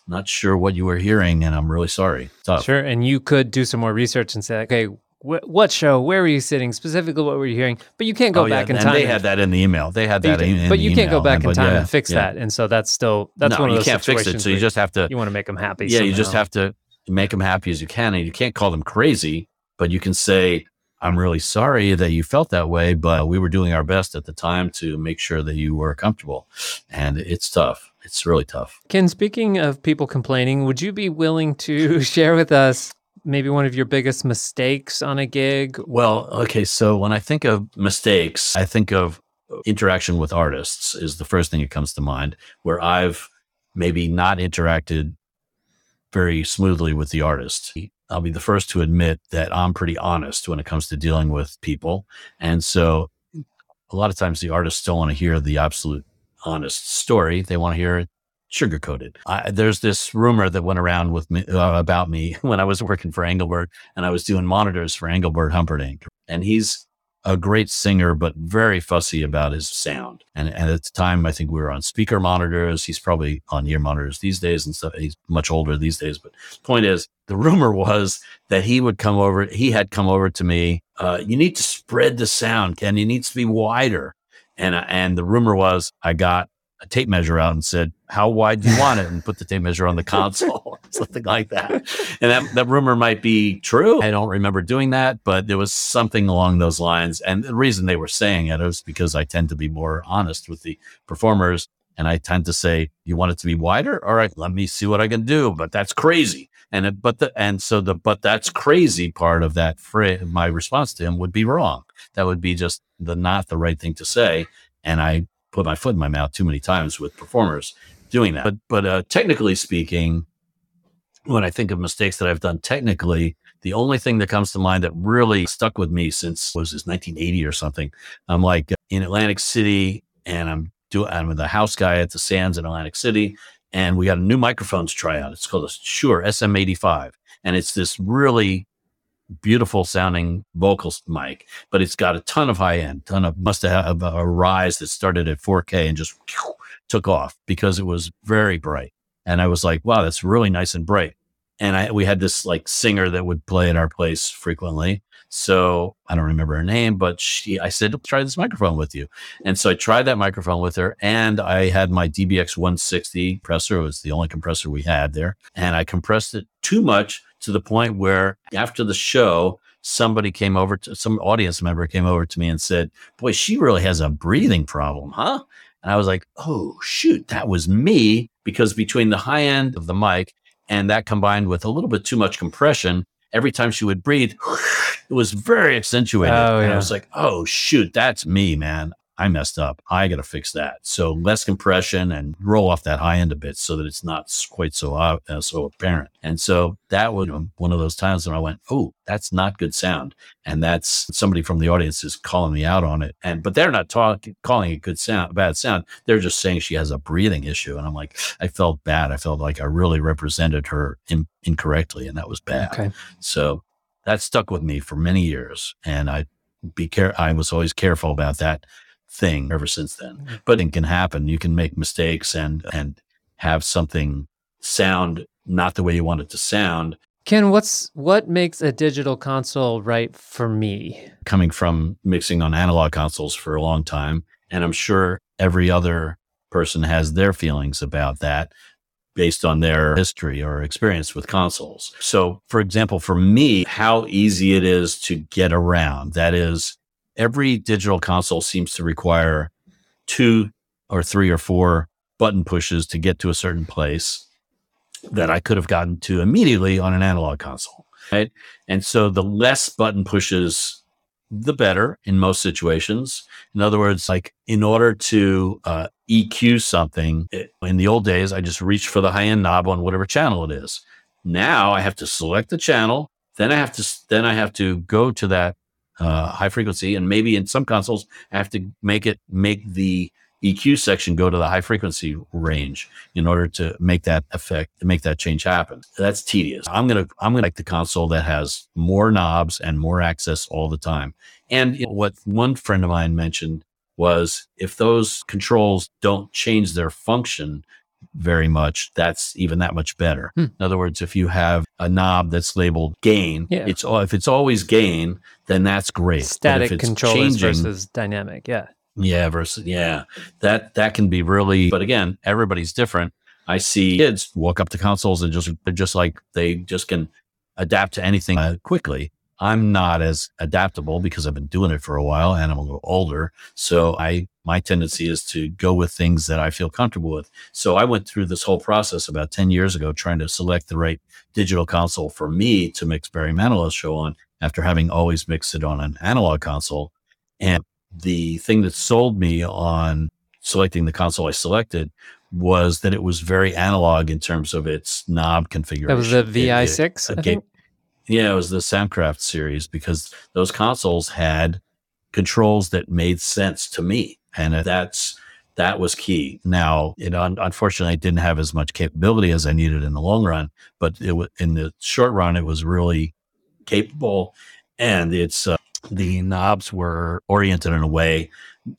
not sure what you were hearing. And I'm really sorry. Tough. Sure. And you could do some more research and say, okay, what show? Where were you sitting? Specifically, what were you hearing? But you can't go oh, back yeah. in time. They had that in the email. They had that in, in But you can't go back in time yeah, and fix yeah. that. And so that's still that's no, one of those you can't fix it. So you just have to. You want to make them happy. Yeah, somehow. you just have to make them happy as you can, and you can't call them crazy, but you can say, "I'm really sorry that you felt that way, but we were doing our best at the time to make sure that you were comfortable." And it's tough. It's really tough. Ken, speaking of people complaining, would you be willing to share with us maybe one of your biggest mistakes on a gig? Well, okay. So when I think of mistakes, I think of interaction with artists is the first thing that comes to mind where I've maybe not interacted very smoothly with the artist. I'll be the first to admit that I'm pretty honest when it comes to dealing with people. And so a lot of times the artists don't want to hear the absolute honest story. They want to hear it sugarcoated. there's this rumor that went around with me uh, about me when I was working for Engelbert and I was doing monitors for Engelbert Humperdinck. And he's a great singer, but very fussy about his sound. And, and, at the time, I think we were on speaker monitors. He's probably on ear monitors these days and stuff. He's much older these days. But point is, the rumor was that he would come over. He had come over to me. Uh, you need to spread the sound, Ken. It needs to be wider. And and the rumor was I got a tape measure out and said, "How wide do you want it?" and put the tape measure on the console, something like that. And that that rumor might be true. I don't remember doing that, but there was something along those lines. And the reason they were saying it was because I tend to be more honest with the performers, and I tend to say, "You want it to be wider? All right, let me see what I can do." But that's crazy. And it, but the and so the but that's crazy part of that phrase, my response to him would be wrong. That would be just the not the right thing to say. And I put my foot in my mouth too many times with performers doing that. But but uh, technically speaking, when I think of mistakes that I've done technically, the only thing that comes to mind that really stuck with me since was this 1980 or something. I'm like in Atlantic City, and I'm doing I'm the house guy at the Sands in Atlantic City, and we got a new microphone to try out. It's called a Shure SM85, and it's this really beautiful sounding vocals mic, but it's got a ton of high end, ton of must have a rise that started at 4K and just took off because it was very bright. And I was like, wow, that's really nice and bright. and I we had this like singer that would play at our place frequently. So I don't remember her name, but she I said, try this microphone with you. And so I tried that microphone with her and I had my DBX 160 compressor. It was the only compressor we had there. And I compressed it too much to the point where after the show, somebody came over to some audience member came over to me and said, Boy, she really has a breathing problem, huh? And I was like, Oh, shoot, that was me. Because between the high end of the mic and that combined with a little bit too much compression, every time she would breathe, it was very accentuated. Oh, and yeah. I was like, oh, shoot, that's me, man. I messed up. I got to fix that. So less compression and roll off that high end a bit so that it's not quite so uh, so apparent. And so that was one of those times when I went, "Oh, that's not good sound." And that's somebody from the audience is calling me out on it. And but they're not talking calling it good sound, bad sound. They're just saying she has a breathing issue. And I'm like, I felt bad. I felt like I really represented her in, incorrectly, and that was bad. Okay. So that stuck with me for many years, and I be care. I was always careful about that thing ever since then. Mm-hmm. But it can happen. You can make mistakes and and have something sound not the way you want it to sound. Ken, what's what makes a digital console right for me? Coming from mixing on analog consoles for a long time, and I'm sure every other person has their feelings about that based on their history or experience with consoles. So, for example, for me, how easy it is to get around. That is, every digital console seems to require two or three or four button pushes to get to a certain place that I could have gotten to immediately on an analog console. Right. And so the less button pushes, the better in most situations. In other words, like in order to uh, EQ something, in the old days, I just reached for the high end knob on whatever channel it is. Now I have to select the channel. Then I have to, then I have to go to that uh, high frequency. And maybe in some consoles, I have to make it, make the EQ section go to the high frequency range in order to make that effect, to make that change happen. That's tedious. I'm going to, I'm going to like the console that has more knobs and more access all the time. And you know, what one friend of mine mentioned was if those controls don't change their function very much, that's even that much better. Hmm. In other words, if you have a knob that's labeled gain, Yeah. it's all, if it's always gain, then that's great. Static if it's controllers changing- versus dynamic. Yeah. yeah, versus yeah, that that can be really. But again, everybody's different. I see kids walk up to consoles and just they're just like they just can adapt to anything uh, quickly. I'm not as adaptable because I've been doing it for a while and I'm a little older. So I my tendency is to go with things that I feel comfortable with. So I went through this whole process about 10 years ago trying to select the right digital console for me to mix Barry Manilow's show on after having always mixed it on an analog console. And the thing that sold me on selecting the console I selected was that it was very analog in terms of its knob configuration. That was the It- it- VI6, it I gave- think. Yeah, it was the Soundcraft series because those consoles had controls that made sense to me, and that's that was key. Now, it un- unfortunately didn't have as much capability as I needed in the long run, but it was in the short run it was really capable, and it's uh, the knobs were oriented in a way,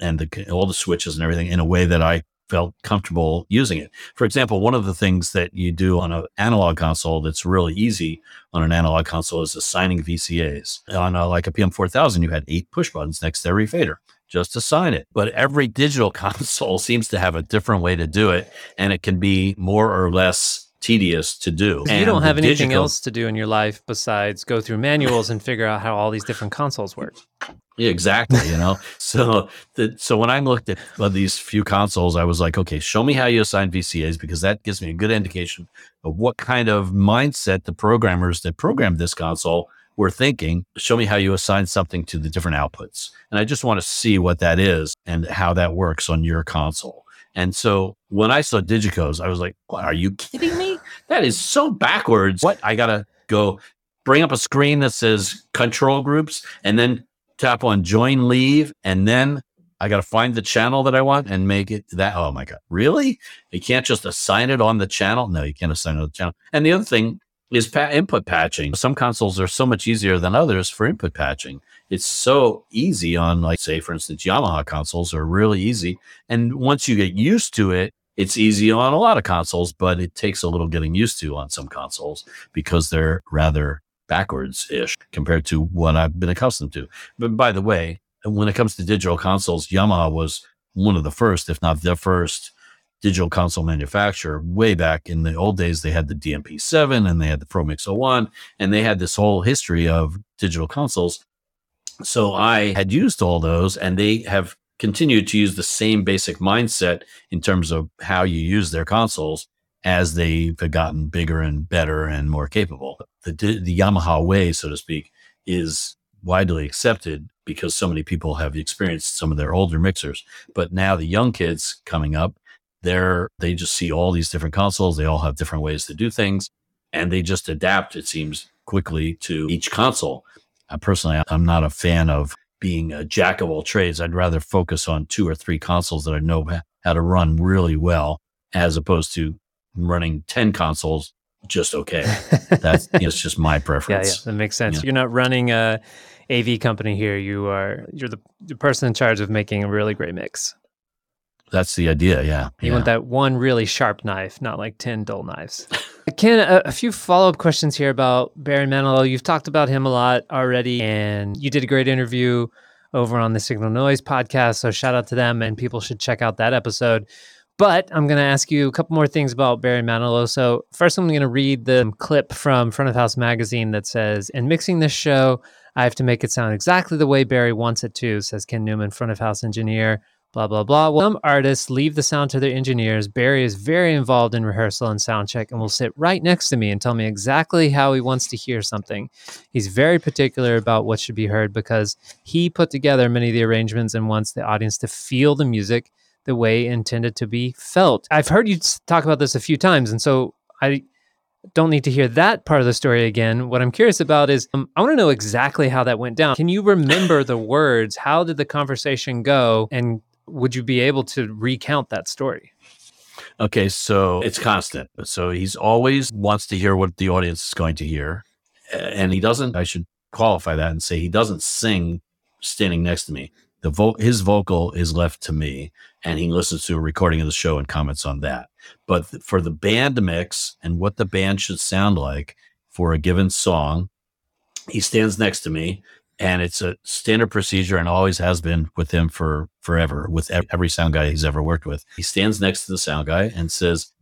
and the all the switches and everything in a way that I felt comfortable using it. For example, one of the things that you do on an analog console that's really easy on an analog console is assigning VCAs. On a, like a PM4000, you had eight push buttons next to every fader. Just to assign it. But every digital console seems to have a different way to do it, and it can be more or less tedious to do. you don't have anything digital- else to do in your life besides go through manuals and figure out how all these different consoles work. Yeah, exactly. You know, so the, so when I looked at uh, these few consoles, I was like, okay, show me how you assign VCAs because that gives me a good indication of what kind of mindset the programmers that programmed this console were thinking. Show me how you assign something to the different outputs, and I just want to see what that is and how that works on your console. And so when I saw DiGiCos, I was like, what, are you kidding me? That is so backwards. What? I got to go bring up a screen that says control groups and then tap on join leave and then I got to find the channel that I want and make it that. Oh my God. Really? You can't just assign it on the channel? No, you can't assign it on the channel. And the other thing is pa- input patching. Some consoles are so much easier than others for input patching. It's so easy on, like, say, for instance, Yamaha consoles are really easy. And once you get used to it, it's easy on a lot of consoles, but it takes a little getting used to on some consoles because they're rather backwards ish compared to what I've been accustomed to. But by the way, when it comes to digital consoles, Yamaha was one of the first, if not the first, digital console manufacturer. Way back in the old days, they had the DMP7 and they had the ProMix 01, and they had this whole history of digital consoles. So I had used all those, and they have continued to use the same basic mindset in terms of how you use their consoles as they've gotten bigger and better and more capable. The, the Yamaha way, so to speak, is widely accepted because so many people have experienced some of their older mixers. But now the young kids coming up, they're they just see all these different consoles. They all have different ways to do things, and they just adapt. It seems quickly to each console. Uh, personally, I'm not a fan of being a jack of all trades. I'd rather focus on two or three consoles that I know how to run really well, as opposed to running ten consoles just okay. That's you know, it's just my preference. Yeah, yeah, that makes sense. Yeah. You're not running a AV company here. You are you're the, the person in charge of making a really great mix. That's the idea. Yeah. You yeah. want that one really sharp knife, not like 10 dull knives. Ken, a, a, few follow up questions here about Barry Manilow. You've talked about him a lot already, and you did a great interview over on the Signal Noise podcast. So shout out to them, and people should check out that episode. But I'm going to ask you a couple more things about Barry Manilow. So, first, I'm going to read the clip from Front of House magazine that says, In mixing this show, I have to make it sound exactly the way Barry wants it to, says Ken Newman, front of house engineer blah blah blah. Well, some artists leave the sound to their engineers. Barry is very involved in rehearsal and sound check and will sit right next to me and tell me exactly how he wants to hear something. He's very particular about what should be heard because he put together many of the arrangements and wants the audience to feel the music the way intended to be felt. I've heard you talk about this a few times and so I don't need to hear that part of the story again. What I'm curious about is um, I want to know exactly how that went down. Can you remember the words? How did the conversation go? And would you be able to recount that story? Okay, so it's constant. So he's always wants to hear what the audience is going to hear. And he doesn't, I should qualify that and say he doesn't sing standing next to me. The vo- his vocal is left to me and he listens to a recording of the show and comments on that. But th- for the band mix and what the band should sound like for a given song, he stands next to me and it's a standard procedure and always has been with him for forever with every sound guy he's ever worked with. He stands next to the sound guy and says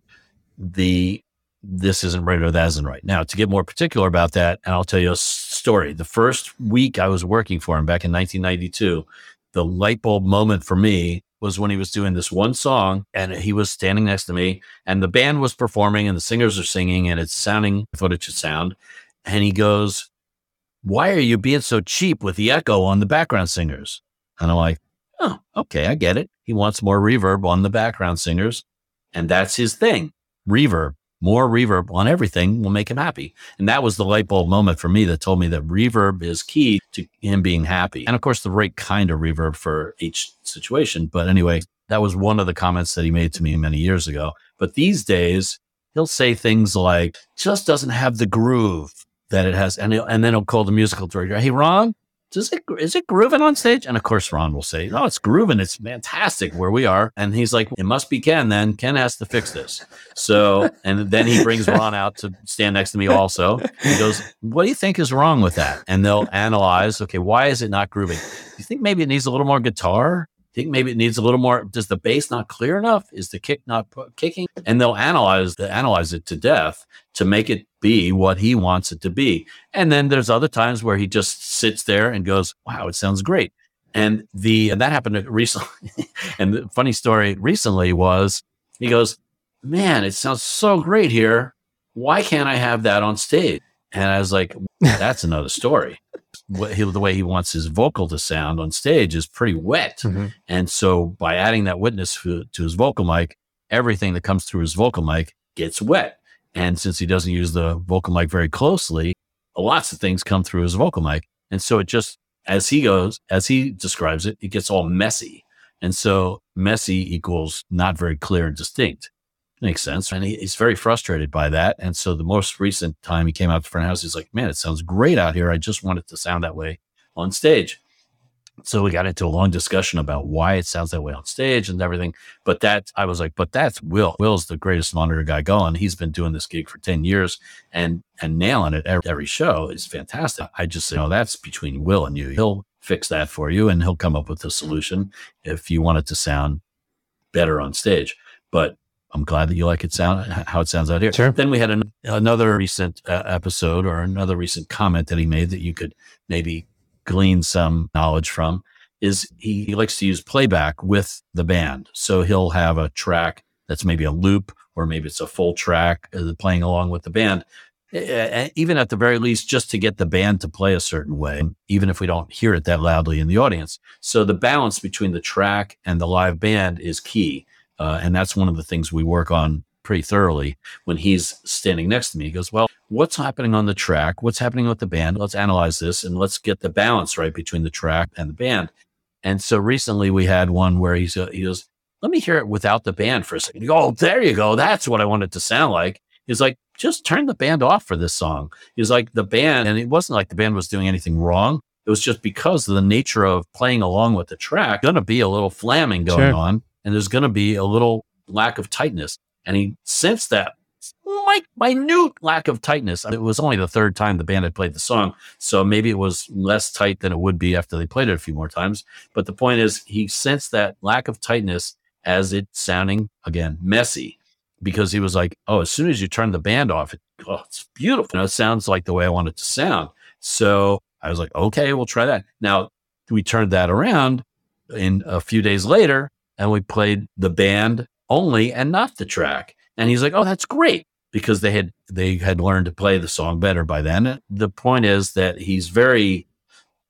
the this isn't right or that isn't right. Now to get more particular about that and i'll tell you a story. The first week i was working for him back in 1992 the light bulb moment for me was when he was doing this one song and he was standing next to me and the band was performing and the singers are singing and it's sounding what it should sound. And he goes why are you being so cheap with the echo on the background singers? And I'm like, oh, okay, I get it. He wants more reverb on the background singers. And that's his thing. Reverb, more reverb on everything will make him happy. And that was the light bulb moment for me that told me that reverb is key to him being happy. And of course, the right kind of reverb for each situation. But anyway, that was one of the comments that he made to me many years ago. But these days, he'll say things like, just doesn't have the groove that it has, and and then he'll call the musical director. Hey, Ron, does it is it grooving on stage? And of course, Ron will say, "No, it's grooving. It's fantastic where we are." And he's like, "It must be Ken. Then Ken has to fix this." So, and then he brings Ron out to stand next to me. Also, he goes, "What do you think is wrong with that?" And they'll analyze. Okay, why is it not grooving? You think maybe it needs a little more guitar? Think maybe it needs a little more does the bass not clear enough? Is the kick not kicking? And they'll analyze the analyze it to death to make it be what he wants it to be. And then there's other times where he just sits there and goes wow it sounds great. And the and that happened recently. And the funny story recently was he goes man it sounds so great here. Why can't i have that on stage? And i was like that's another story what he, the way he wants his vocal to sound on stage is pretty wet. Mm-hmm. And so by adding that witness to, to his vocal mic, everything that comes through his vocal mic gets wet. And since he doesn't use the vocal mic very closely, lots of things come through his vocal mic. And so it just, as he goes, as he describes it, it gets all messy. And so messy equals not very clear and distinct. Makes sense. And he, he's very frustrated by that. And so the most recent time he came out to front house, he's like, man, it sounds great out here. I just want it to sound that way on stage. So we got into a long discussion about why it sounds that way on stage and everything. But that I was like, but that's Will. Will's the greatest monitor guy going. He's been doing this gig for 10 years and and nailing it every, every show is fantastic. I just you know that's between Will and you. He'll fix that for you and he'll come up with a solution if you want it to sound better on stage. But I'm glad that you like it sound how it sounds out here. Sure. Then we had an, another recent uh, episode or another recent comment that he made that you could maybe glean some knowledge from is he, he likes to use playback with the band. So he'll have a track that's maybe a loop or maybe it's a full track uh, playing along with the band. Even at the very least, just to get the band to play a certain way, even if we don't hear it that loudly in the audience. So the balance between the track and the live band is key. Uh, and that's one of the things we work on pretty thoroughly when he's standing next to me. He goes, Well, what's happening on the track? What's happening with the band? Let's analyze this and let's get the balance right between the track and the band. And so recently we had one where he's, uh, he goes, Let me hear it without the band for a second. You go, Oh, there you go. That's what I want it to sound like. He's like, Just turn the band off for this song. He's like, The band, and it wasn't like the band was doing anything wrong. It was just because of the nature of playing along with the track, going to be a little flamming going sure. on, and there's going to be a little lack of tightness. And he sensed that like minute lack of tightness. It was only the third time the band had played the song. So maybe it was less tight than it would be after they played it a few more times. But the point is, he sensed that lack of tightness as it sounding, again, messy because he was like, oh, as soon as you turn the band off, it, oh, it's beautiful. It sounds like the way I want it to sound. So I was like, okay, we'll try that. Now, we turned that around in a few days later and we played the band only and not the track. And he's like, "Oh, that's great." Because they had they had learned to play the song better by then. The point is that he's very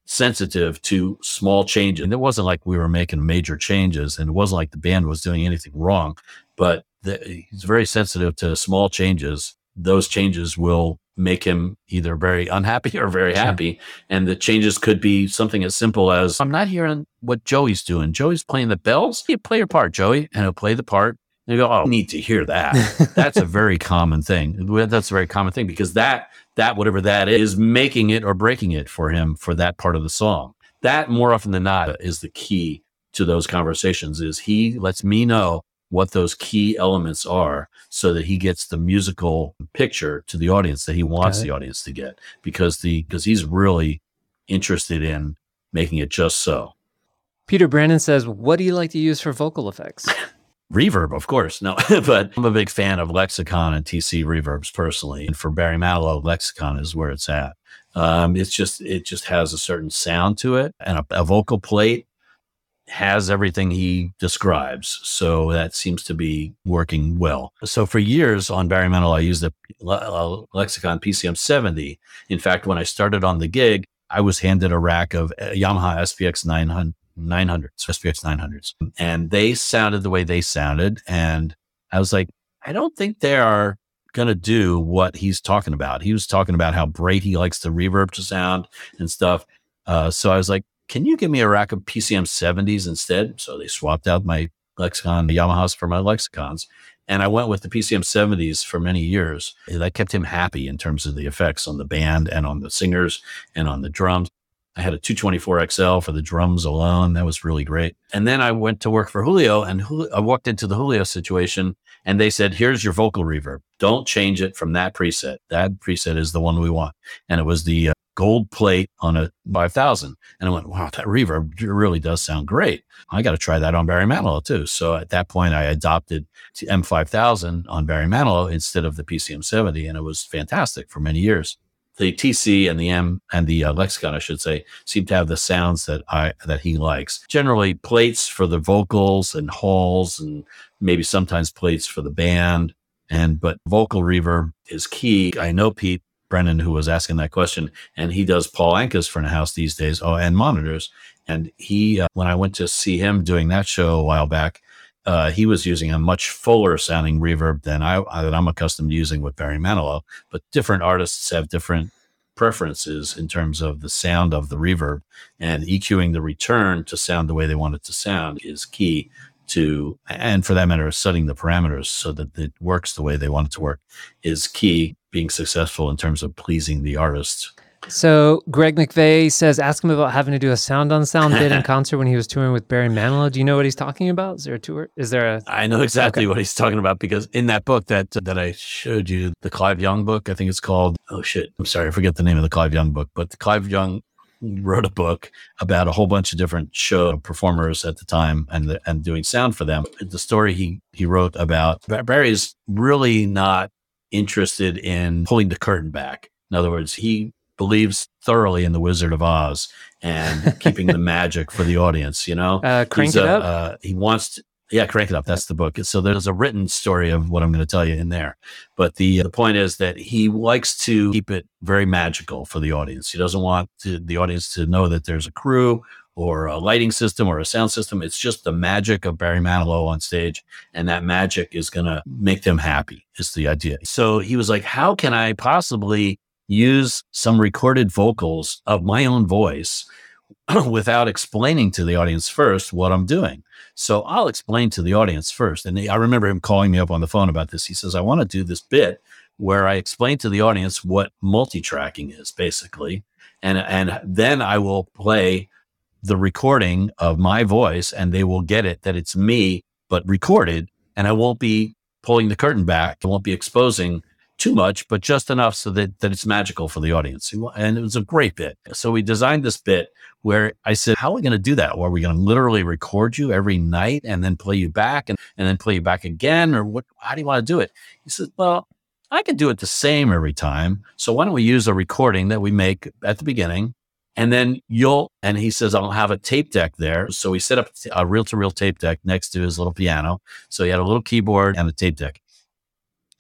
sensitive to small changes. And it wasn't like we were making major changes and it wasn't like the band was doing anything wrong, but the, he's very sensitive to small changes. Those changes will make him either very unhappy or very happy. And the changes could be something as simple as I'm not hearing what Joey's doing. Joey's playing the bells. You play your part, Joey, and he'll play the part. And you go, oh, I need to hear that. That's a very common thing. That's a very common thing because that that whatever that is, making it or breaking it for him for that part of the song. That more often than not is the key to those conversations. Is he lets me know what those key elements are so that he gets the musical picture to the audience that he wants the audience to get because the because he's really interested in making it just so. Peter Brennan says, "What do you like to use for vocal effects?" reverb, of course. No, but I'm a big fan of Lexicon and TC reverbs personally. And for Barry Manilow, Lexicon is where it's at. Um, it's just it just has a certain sound to it, and a, a vocal plate has everything he describes. So that seems to be working well. So for years on Barry Manilow, I used the Lexicon PCM 70. In fact, when I started on the gig, I was handed a rack of uh, Yamaha SPX 900, 900s, SPX 900s, and they sounded the way they sounded. And I was like, I don't think they are going to do what he's talking about. He was talking about how bright he likes the reverb to sound and stuff. Uh, so I was like, can you give me a rack of PCM 70s instead? So they swapped out my Lexicon, Yamahas for my Lexicons. And I went with the PCM 70s for many years. That kept him happy in terms of the effects on the band and on the singers and on the drums. I had a 224 XL for the drums alone. That was really great. And then I went to work for Julio and Julio, I walked into the Julio situation and they said, here's your vocal reverb. Don't change it from that preset. That preset is the one we want. And it was the uh, gold plate on a 5000. And I went, wow, that reverb really does sound great. I got to try that on Barry Manilow too. So at that point, I adopted M5000 on Barry Manilow instead of the PCM 70. And it was fantastic for many years. The TC and the M and the uh, Lexicon, I should say, seem to have the sounds that I that he likes. Generally, plates for the vocals and halls, and maybe sometimes plates for the band. And but vocal reverb is key. I know Pete Brennan who was asking that question, and he does Paul Anka's front of house these days. Oh, and monitors. And he, uh, when I went to see him doing that show a while back, uh, he was using a much fuller sounding reverb than I that I'm accustomed to using with Barry Manilow. But different artists have different preferences in terms of the sound of the reverb, and EQing the return to sound the way they want it to sound is key to, and for that matter, setting the parameters so that it works the way they want it to work is key being successful in terms of pleasing the artist. So Greg McVeigh says, ask him about having to do a sound on sound bit in concert when he was touring with Barry Manilow. Do you know what he's talking about? Is there a tour? Is there a? I know exactly okay. what he's talking about because in that book that that I showed you, the Clive Young book, I think it's called. Oh shit! I'm sorry, I forget the name of the Clive Young book, but the Clive Young wrote a book about a whole bunch of different show performers at the time and the, and doing sound for them. The story he he wrote about Barry's really not interested in pulling the curtain back. In other words, he believes thoroughly in the Wizard of Oz and keeping the magic for the audience. You know, uh, crank it up. Uh, he wants to. Yeah, crank it up. That's the book. So there's a written story of what I'm going to tell you in there. But the the point is that he likes to keep it very magical for the audience. He doesn't want to, the audience to know that there's a crew or a lighting system or a sound system. It's just the magic of Barry Manilow on stage, and that magic is going to make them happy. Is the idea. So he was like, "How can I possibly use some recorded vocals of my own voice without explaining to the audience first what I'm doing. So I'll explain to the audience first. And I remember him calling me up on the phone about this. He says, I want to do this bit where I explain to the audience what multi-tracking is basically. And, and then I will play the recording of my voice and they will get it that it's me, but recorded. And I won't be pulling the curtain back. I won't be exposing too much, but just enough so that, that it's magical for the audience. And it was a great bit. So we designed this bit where I said, How are we going to do that? Or are we going to literally record you every night and then play you back and, and then play you back again? Or what how do you want to do it? He said, Well, I can do it the same every time. So why don't we use a recording that we make at the beginning? And then you'll, and he says, I'll have a tape deck there. So we set up a reel to reel tape deck next to his little piano. So he had a little keyboard and a tape deck.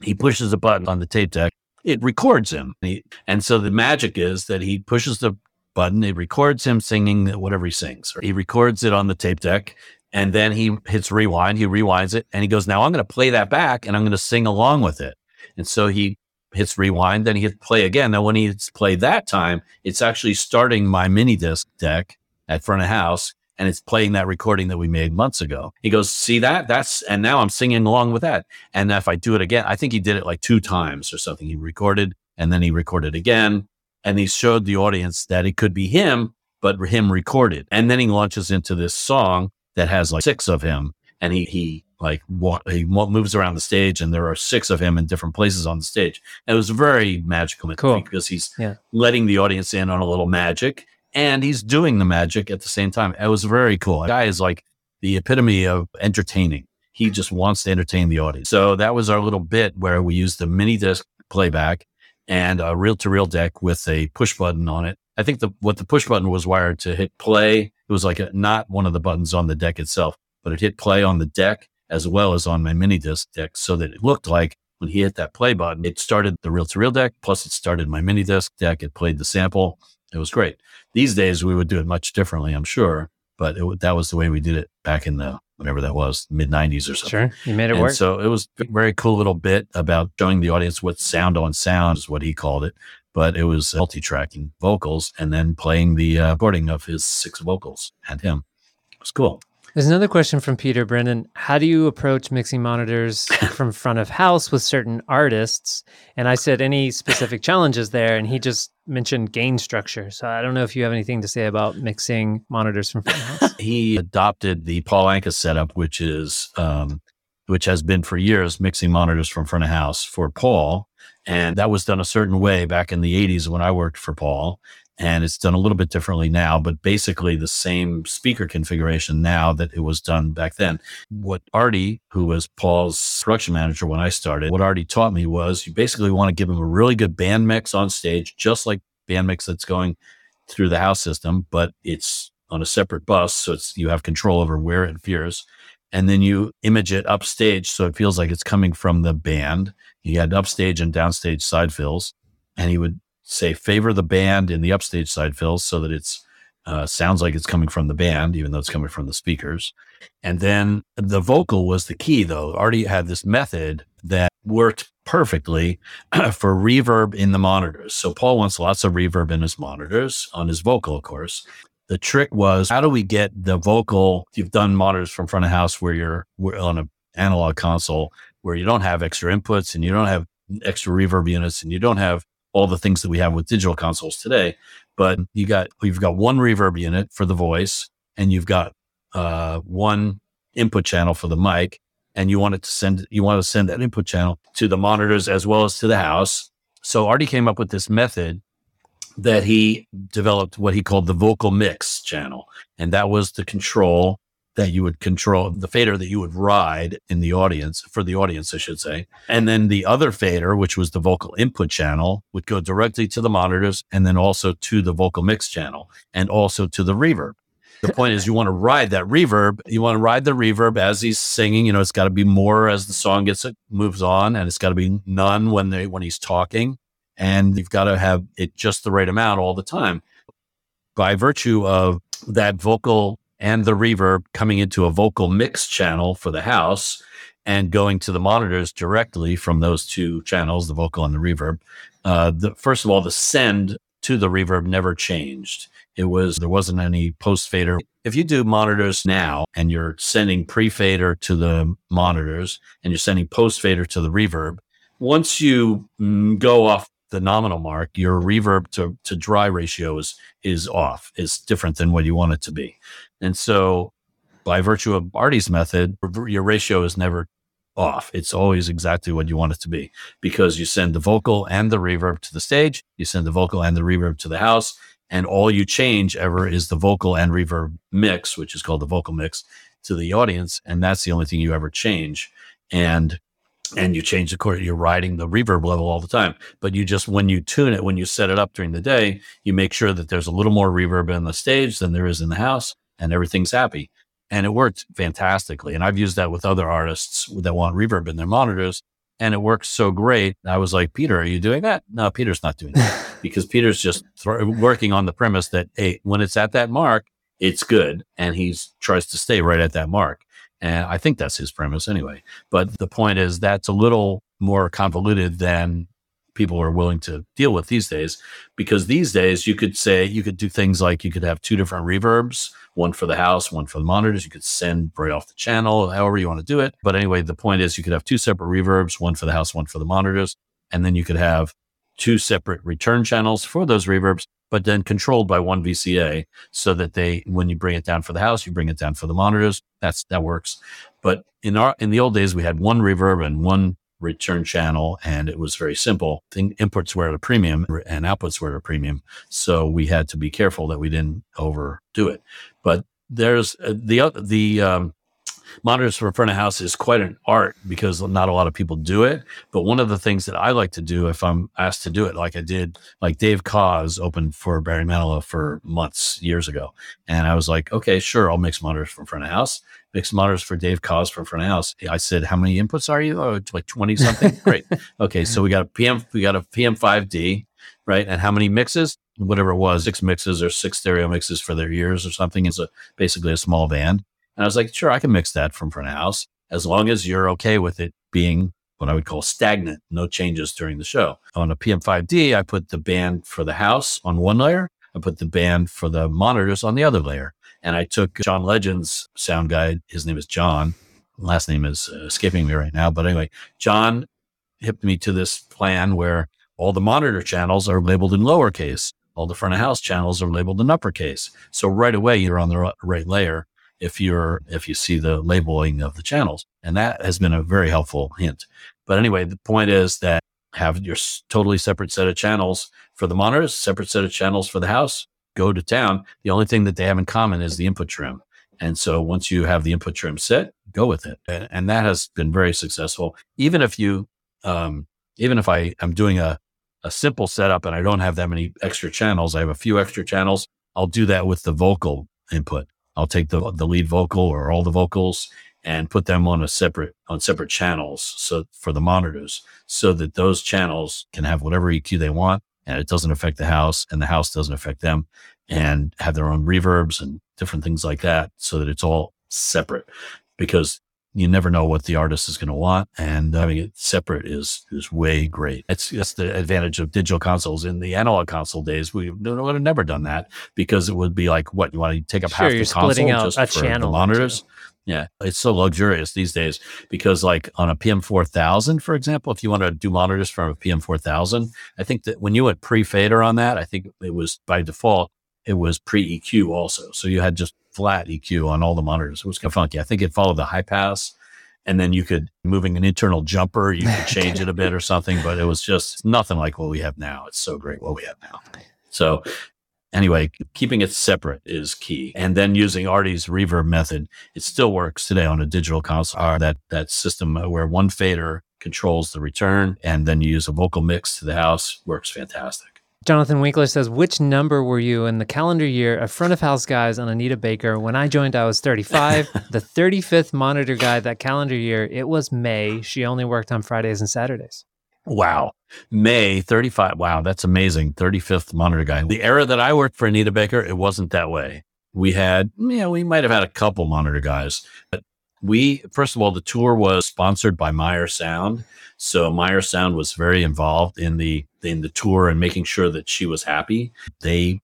He pushes a button on the tape deck. It records him. He, and so the magic is that he pushes the button. It records him singing whatever he sings. He records it on the tape deck and then he hits rewind. He rewinds it and he goes, now I'm going to play that back and I'm going to sing along with it. And so he hits rewind, then he hits play again. Now, when he hits play that time, it's actually starting my mini disc deck at front of house and it's playing that recording that we made months ago. He goes, see that? That's, and now I'm singing along with that. And if I do it again, I think he did it like two times or something. He recorded and then he recorded again and he showed the audience that it could be him, but him recorded. And then he launches into this song that has like six of him and he, he like wa- he moves around the stage and there are six of him in different places on the stage. And it was very magical cool. because he's yeah. letting the audience in on a little magic and he's doing the magic at the same time. It was very cool. The guy is like the epitome of entertaining. He just wants to entertain the audience. So that was our little bit where we used the mini disc playback and a reel to reel deck with a push button on it. I think the what the push button was wired to hit play. It was like a, not one of the buttons on the deck itself, but it hit play on the deck as well as on my mini disc deck so that it looked like when he hit that play button, it started the reel to reel deck, plus it started my mini disc deck. It played the sample. It was great. These days we would do it much differently, I'm sure, but it, that was the way we did it back in the whatever that was, mid 90s or something. Sure, you made it and work. So it was a very cool little bit about showing the audience what sound on sound is what he called it. But it was multi-tracking vocals and then playing the uh, recording of his six vocals and him. It was cool. There's another question from Peter Brennan. How do you approach mixing monitors from front of house with certain artists? And I said, any specific challenges there? And he just mentioned gain structure. So I don't know if you have anything to say about mixing monitors from front of house. he adopted the Paul Anka setup, which is, um, which has been for years mixing monitors from front of house for Paul. And that was done a certain way back in the 80s when I worked for Paul and it's done a little bit differently now, but basically the same speaker configuration now that it was done back then. What Artie, who was Paul's production manager when I started, what Artie taught me was you basically want to give him a really good band mix on stage, just like band mix that's going through the house system, but it's on a separate bus. So it's, you have control over where it veers. And then you image it upstage. So it feels like it's coming from the band. You had upstage and downstage side fills and he would say favor the band in the upstage side fills so that it's uh, sounds like it's coming from the band, even though it's coming from the speakers. And then the vocal was the key, though. Artie had this method that worked perfectly for reverb in the monitors. So Paul wants lots of reverb in his monitors on his vocal, of course. The trick was how do we get the vocal? You've done monitors from front of house where you're on an analog console where you don't have extra inputs and you don't have extra reverb units and you don't have all the things that we have with digital consoles today. But you got you've got one reverb unit for the voice, and you've got uh, one input channel for the mic, and you want it to send you want to send that input channel to the monitors as well as to the house. So Artie came up with this method that he developed what he called the vocal mix channel, and that was the control that you would control the fader that you would ride in the audience for the audience, I should say. And then the other fader, which was the vocal input channel, would go directly to the monitors and then also to the vocal mix channel and also to the reverb. The point is, you want to ride that reverb. You want to ride the reverb as he's singing. You know, it's got to be more as the song gets it moves on, and it's got to be none when they when he's talking, and you've got to have it just the right amount all the time. By virtue of that vocal and the reverb coming into a vocal mix channel for the house and going to the monitors directly from those two channels, the vocal and the reverb. Uh, the, first of all, the send to the reverb never changed. It was there wasn't any post fader. If you do monitors now and you're sending pre fader to the monitors and you're sending post fader to the reverb, once you mm, go off the nominal mark, your reverb to, to dry ratio is is off. Is different than what you want it to be. And so by virtue of Barty's method, your ratio is never off. It's always exactly what you want it to be because you send the vocal and the reverb to the stage, you send the vocal and the reverb to the house, and all you change ever is the vocal and reverb mix, which is called the vocal mix, to the audience, and that's the only thing you ever change. And and you change the chord, you're riding the reverb level all the time. But you just when you tune it, when you set it up during the day, you make sure that there's a little more reverb in the stage than there is in the house, and everything's happy. And it worked fantastically. And I've used that with other artists that want reverb in their monitors. And it works so great. I was like, Peter, are you doing that? No, Peter's not doing that because Peter's just th- working on the premise that, hey, when it's at that mark, it's good. And he tries to stay right at that mark. And I think that's his premise anyway. But the point is, that's a little more convoluted than people are willing to deal with these days because these days you could say you could do things like you could have two different reverbs one for the house one for the monitors. You could send right off the channel however you want to do it. But anyway the point is you could have two separate reverbs one for the house one for the monitors. And then you could have two separate return channels for those reverbs but then controlled by one VCA so that they when you bring it down for the house you bring it down for the monitors that's that works but in our in the old days we had one reverb and one return channel and it was very simple. Thing, inputs were at a premium and outputs were at a premium. So we had to be careful that we didn't overdo it. But there's uh, the, the, um, monitors for front of house is quite an art because not a lot of people do it. But one of the things that I like to do if I'm asked to do it, like I did, like Dave Koz opened for Barry Manilow for months, years ago. And I was like, okay, sure, I'll mix monitors from front of house mixed monitors for Dave Koz from front of house. I said, how many inputs are you? Oh, like 20 something. Great. Okay. So we got a PM, we got a PM5D, right? And how many mixes? Whatever it was, six mixes or six stereo mixes for their ears or something. It's a basically a small band. And I was like, sure, I can mix that from front of house as long as you're okay with it being what I would call stagnant, no changes during the show. On a PM5D, I put the band for the house on one layer. I put the band for the monitors on the other layer. And I took John Legend's sound guide. His name is John. Last name is uh, escaping me right now. But anyway, John hipped me to this plan where all the monitor channels are labeled in lowercase. All the front of house channels are labeled in uppercase. So right away, you're on the right layer if you're if you see the labeling of the channels and that has been a very helpful hint but anyway the point is that have your totally separate set of channels for the monitors separate set of channels for the house go to town. The only thing that they have in common is the input trim. And so once you have the input trim set, go with it. And, and that has been very successful. Even if you, um, even if I am doing a, a simple setup and I don't have that many extra channels, I have a few extra channels. I'll do that with the vocal input. I'll take the, the lead vocal or all the vocals and put them on a separate, on separate channels. So for the monitors, so that those channels can have whatever EQ they want and it doesn't affect the house and the house doesn't affect them and have their own reverbs and different things like that so that it's all separate because you never know what the artist is going to want and having it separate is is way great. It's that's the advantage of digital consoles. In the analog console days we would have never done that because it would be like what you want to take up sure, half the console just for the monitors? Yeah, it's so luxurious these days because, like on a PM4000, for example, if you want to do monitors from a PM4000, I think that when you went pre fader on that, I think it was by default, it was pre EQ also. So you had just flat EQ on all the monitors. It was kind of funky. I think it followed the high pass and then you could moving an internal jumper, you could change it a bit or something, but it was just nothing like what we have now. It's so great what we have now. So Anyway, keeping it separate is key. And then using Artie's reverb method, it still works today on a digital console. Uh, that that system uh, where one fader controls the return and then you use a vocal mix to the house works fantastic. Jonathan Winkler says, Which number were you in the calendar year of front of house guys on Anita Baker? When I joined, I was 35. the 35th monitor guy that calendar year, it was May. She only worked on Fridays and Saturdays. Wow. May 35. Wow, that's amazing. 35th monitor guy. The era that I worked for Anita Baker, it wasn't that way. We had, yeah, we might have had a couple monitor guys, but we, first of all, the tour was sponsored by Meyer Sound. So Meyer Sound was very involved in the, in the tour and making sure that she was happy. They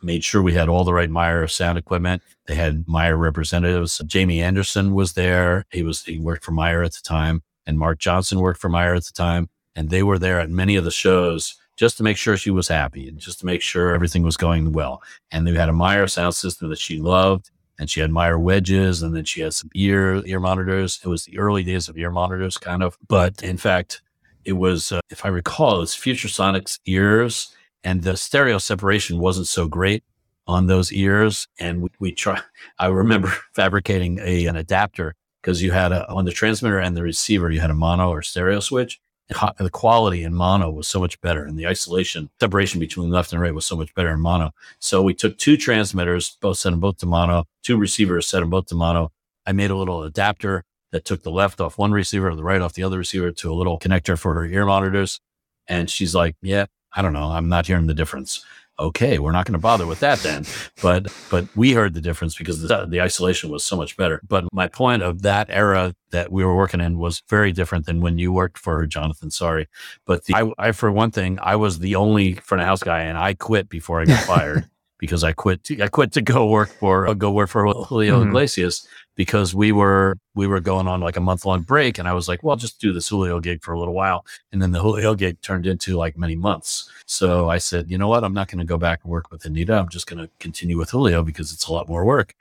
made sure we had all the right Meyer sound equipment. They had Meyer representatives. Jamie Anderson was there. He was, he worked for Meyer at the time and Mark Johnson worked for Meyer at the time and they were there at many of the shows just to make sure she was happy and just to make sure everything was going well. And they had a Meyer sound system that she loved, and she had Meyer wedges, and then she had some ear ear monitors. It was the early days of ear monitors, kind of. But in fact, it was, uh, if I recall, it was Futuresonics ears, and the stereo separation wasn't so great on those ears. And we, we try. I remember fabricating a an adapter because you had a on the transmitter and the receiver, you had a mono or stereo switch the quality in mono was so much better and the isolation separation between left and right was so much better in mono. So we took two transmitters both set them both to mono two receivers set them both to mono. I made a little adapter that took the left off one receiver and the right off the other receiver to a little connector for her ear monitors. And she's like yeah i don't know. I'm not hearing the difference okay, we're not going to bother with that then. But but we heard the difference because the, the isolation was so much better. But my point of that era that we were working in was very different than when you worked for Jonathan. Sorry, but the, I, I for one thing, I was the only front of house guy, and I quit before I got fired because I quit. To, I quit to go work for uh, go work for Julio mm-hmm. Iglesias because we were we were going on like a month long break, and I was like, well, I'll just do this Julio gig for a little while, and then the Julio gig turned into like many months. So I said, you know what, I'm not going to go back and work with Anita. I'm just going to continue with Julio because it's a lot more work.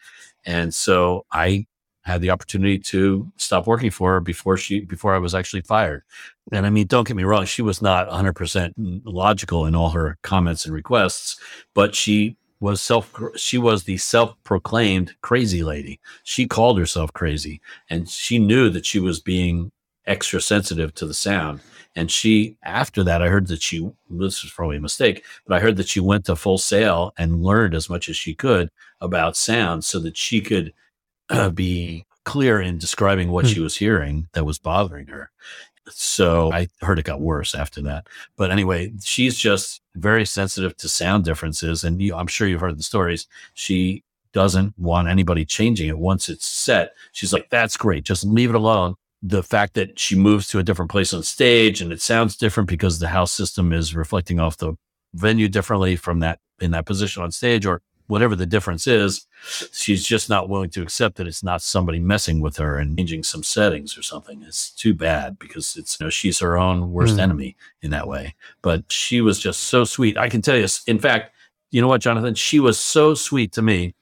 And so I had the opportunity to stop working for her before she before I was actually fired. And I mean, don't get me wrong, she was not 100% logical in all her comments and requests, but she was self she was the self-proclaimed crazy lady. She called herself crazy and she knew that she was being extra sensitive to the sound. And she after that i heard that she this was probably a mistake but i heard that she went to Full Sail and learned as much as she could about sound so that she could uh, be clear in describing what mm. she was hearing that was bothering her so I heard it got worse after that. But anyway, she's just very sensitive to sound differences. And you, I'm sure you've heard the stories. She doesn't want anybody changing it once it's set. She's like, that's great. Just leave it alone. The fact that she moves to a different place on stage and it sounds different because the house system is reflecting off the venue differently from that in that position on stage or whatever the difference is, she's just not willing to accept that it's not somebody messing with her and changing some settings or something. It's too bad because it's you know she's her own worst mm. enemy in that way. But she was just so sweet. I can tell you, in fact, you know what, Jonathan? She was so sweet to me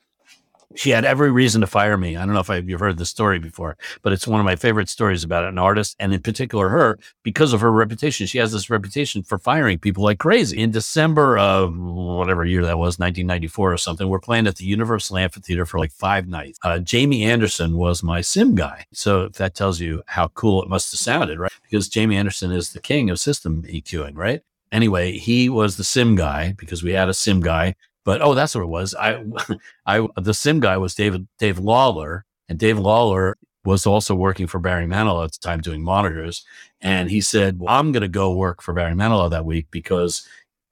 she had every reason to fire me. I don't know if I've, you've heard the story before, but it's one of my favorite stories about an artist, and in particular her, because of her reputation. She has this reputation for firing people like crazy. In December of whatever year that was, 1994 or something, we're playing at the Universal Amphitheater for like five nights. Uh, Jamie Anderson was my sim guy, so if that tells you how cool it must have sounded, right? Because Jamie Anderson is the king of system EQing, right? Anyway, he was the sim guy because we had a sim guy but oh, that's what it was. I, I, the sim guy was David Dave Lawler, and Dave Lawler was also working for Barry Manilow at the time doing monitors. And he said, well, I'm going to go work for Barry Manilow that week because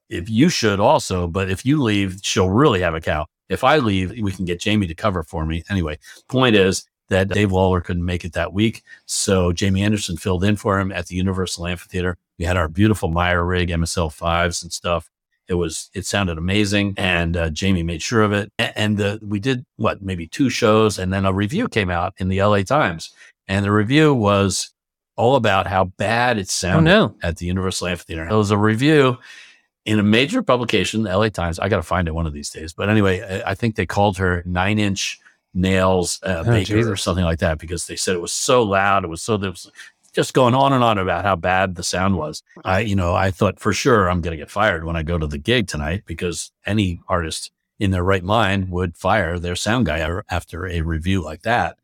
if you should also, but if you leave, she'll really have a cow. If I leave, we can get Jamie to cover for me. Anyway, point is that Dave Lawler couldn't make it that week. So Jamie Anderson filled in for him at the Universal Amphitheater. We had our beautiful Meyer rig, MSL fives and stuff It was, it sounded amazing. And uh, Jamie made sure of it. And, and we did what, maybe two shows. And then a review came out in the LA Times. And the review was all about how bad it sounded oh, no. at the Universal Amphitheater. It was a review in a major publication, the LA Times. I got to find it one of these days. But anyway, I think they called her nine inch nails uh, oh, baker Jesus. or something like that because they said it was so loud. It was so there was just going on and on about how bad the sound was. I, you know, I thought for sure I'm going to get fired when I go to the gig tonight because any artist in their right mind would fire their sound guy er, after a review like that.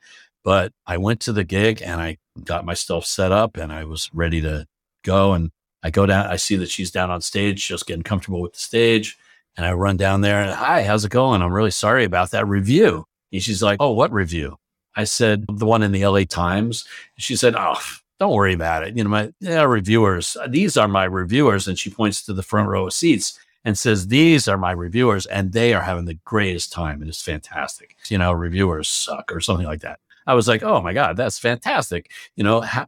But I went to the gig and I got myself set up and I was ready to go. And I go down, I see that she's down on stage, just getting comfortable with the stage. And I run down there and, hi, how's it going? I'm really sorry about that review. And she's like, oh, what review? I said, the one in the LA Times. She said, oh, don't worry about it. You know, my yeah, reviewers, uh, these are my reviewers. And she points to the front row of seats and says, These are my reviewers, and they are having the greatest time. And It is fantastic. You know, reviewers suck or something like that. I was like, Oh my God, that's fantastic. You know, ha-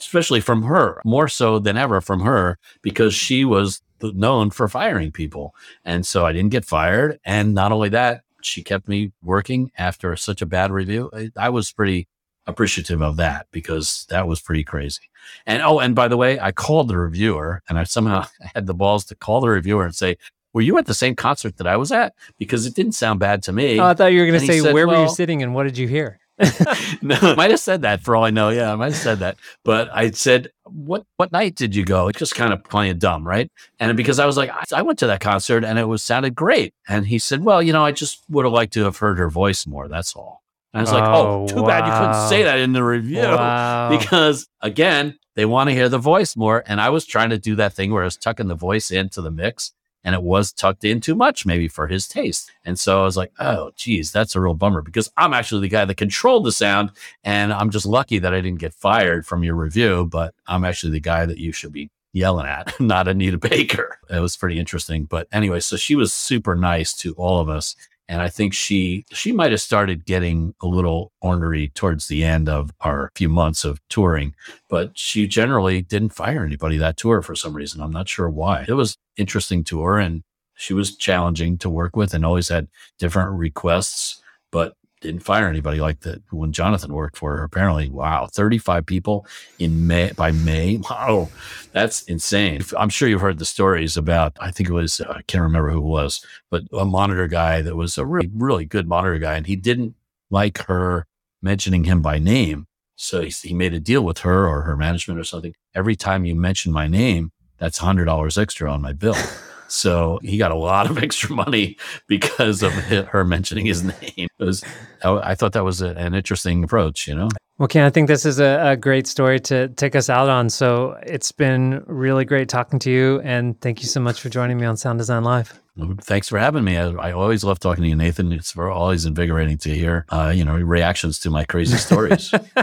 especially from her, more so than ever from her, because she was known for firing people. And so I didn't get fired. And not only that, she kept me working after such a bad review. I, I was pretty appreciative of that because that was pretty crazy. And oh, and by the way, I called the reviewer and I somehow had the balls to call the reviewer and say, were you at the same concert that I was at? Because it didn't sound bad to me. Oh, I thought you were going to say, said, where well, were you sitting and what did you hear? no, I might have said that for all I know. Yeah, I might have said that. But I said, what what night did you go? It's just kind of playing dumb, right? And because I was like, I went to that concert and it was sounded great. And he said, Well, you know, I just would have liked to have heard her voice more. That's all. And I was like, oh, oh too wow. bad you couldn't say oh, that in the review wow. because again, they want to hear the voice more. And I was trying to do that thing where I was tucking the voice into the mix and it was tucked in too much, maybe for his taste. And so I was like, oh, geez, that's a real bummer because I'm actually the guy that controlled the sound. And I'm just lucky that I didn't get fired from your review, but I'm actually the guy that you should be yelling at, not Anita Baker. It was pretty interesting. But anyway, so she was super nice to all of us and I think she she might have started getting a little ornery towards the end of our few months of touring, but she generally didn't fire anybody that tour for some reason. I'm not sure why. It was interesting tour and she was challenging to work with and always had different requests, but didn't fire anybody like that when Jonathan worked for her. Apparently, wow, 35 people in May by May. Wow, that's insane. I'm sure you've heard the stories about, I think it was, uh, I can't remember who it was, but a monitor guy that was a really, really good monitor guy. And he didn't like her mentioning him by name. So he, he made a deal with her or her management or something. Every time you mention my name, that's $100 extra on my bill. So he got a lot of extra money because of her mentioning his name. Was, I thought that was a, an interesting approach, you know? Well, Ken, I think this is a, a, great story to take us out on. So it's been really great talking to you. And thank you so much for joining me on Sound Design Live. Thanks for having me. I, I always love talking to you, Nathan. It's always invigorating to hear, uh, you know, reactions to my crazy stories.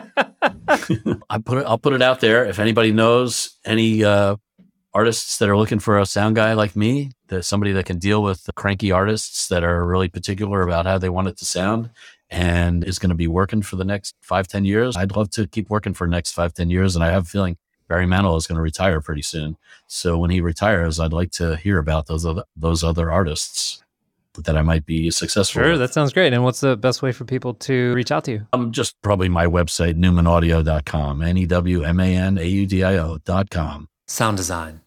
I put it, I'll put it out there. If anybody knows any uh, artists that are looking for a sound guy like me, that somebody that can deal with cranky artists that are really particular about how they want it to sound and is going to be working for the next five, ten years. I'd love to keep working for the next five, ten years. And I have a feeling Barry Manilow is going to retire pretty soon. So when he retires, I'd like to hear about those other, those other artists that I might be successful. Sure, with. that sounds great. And what's the best way for people to reach out to you? Um, just probably my website, newmanaudio.com, N E W M A N A U D I O.com. Sound design.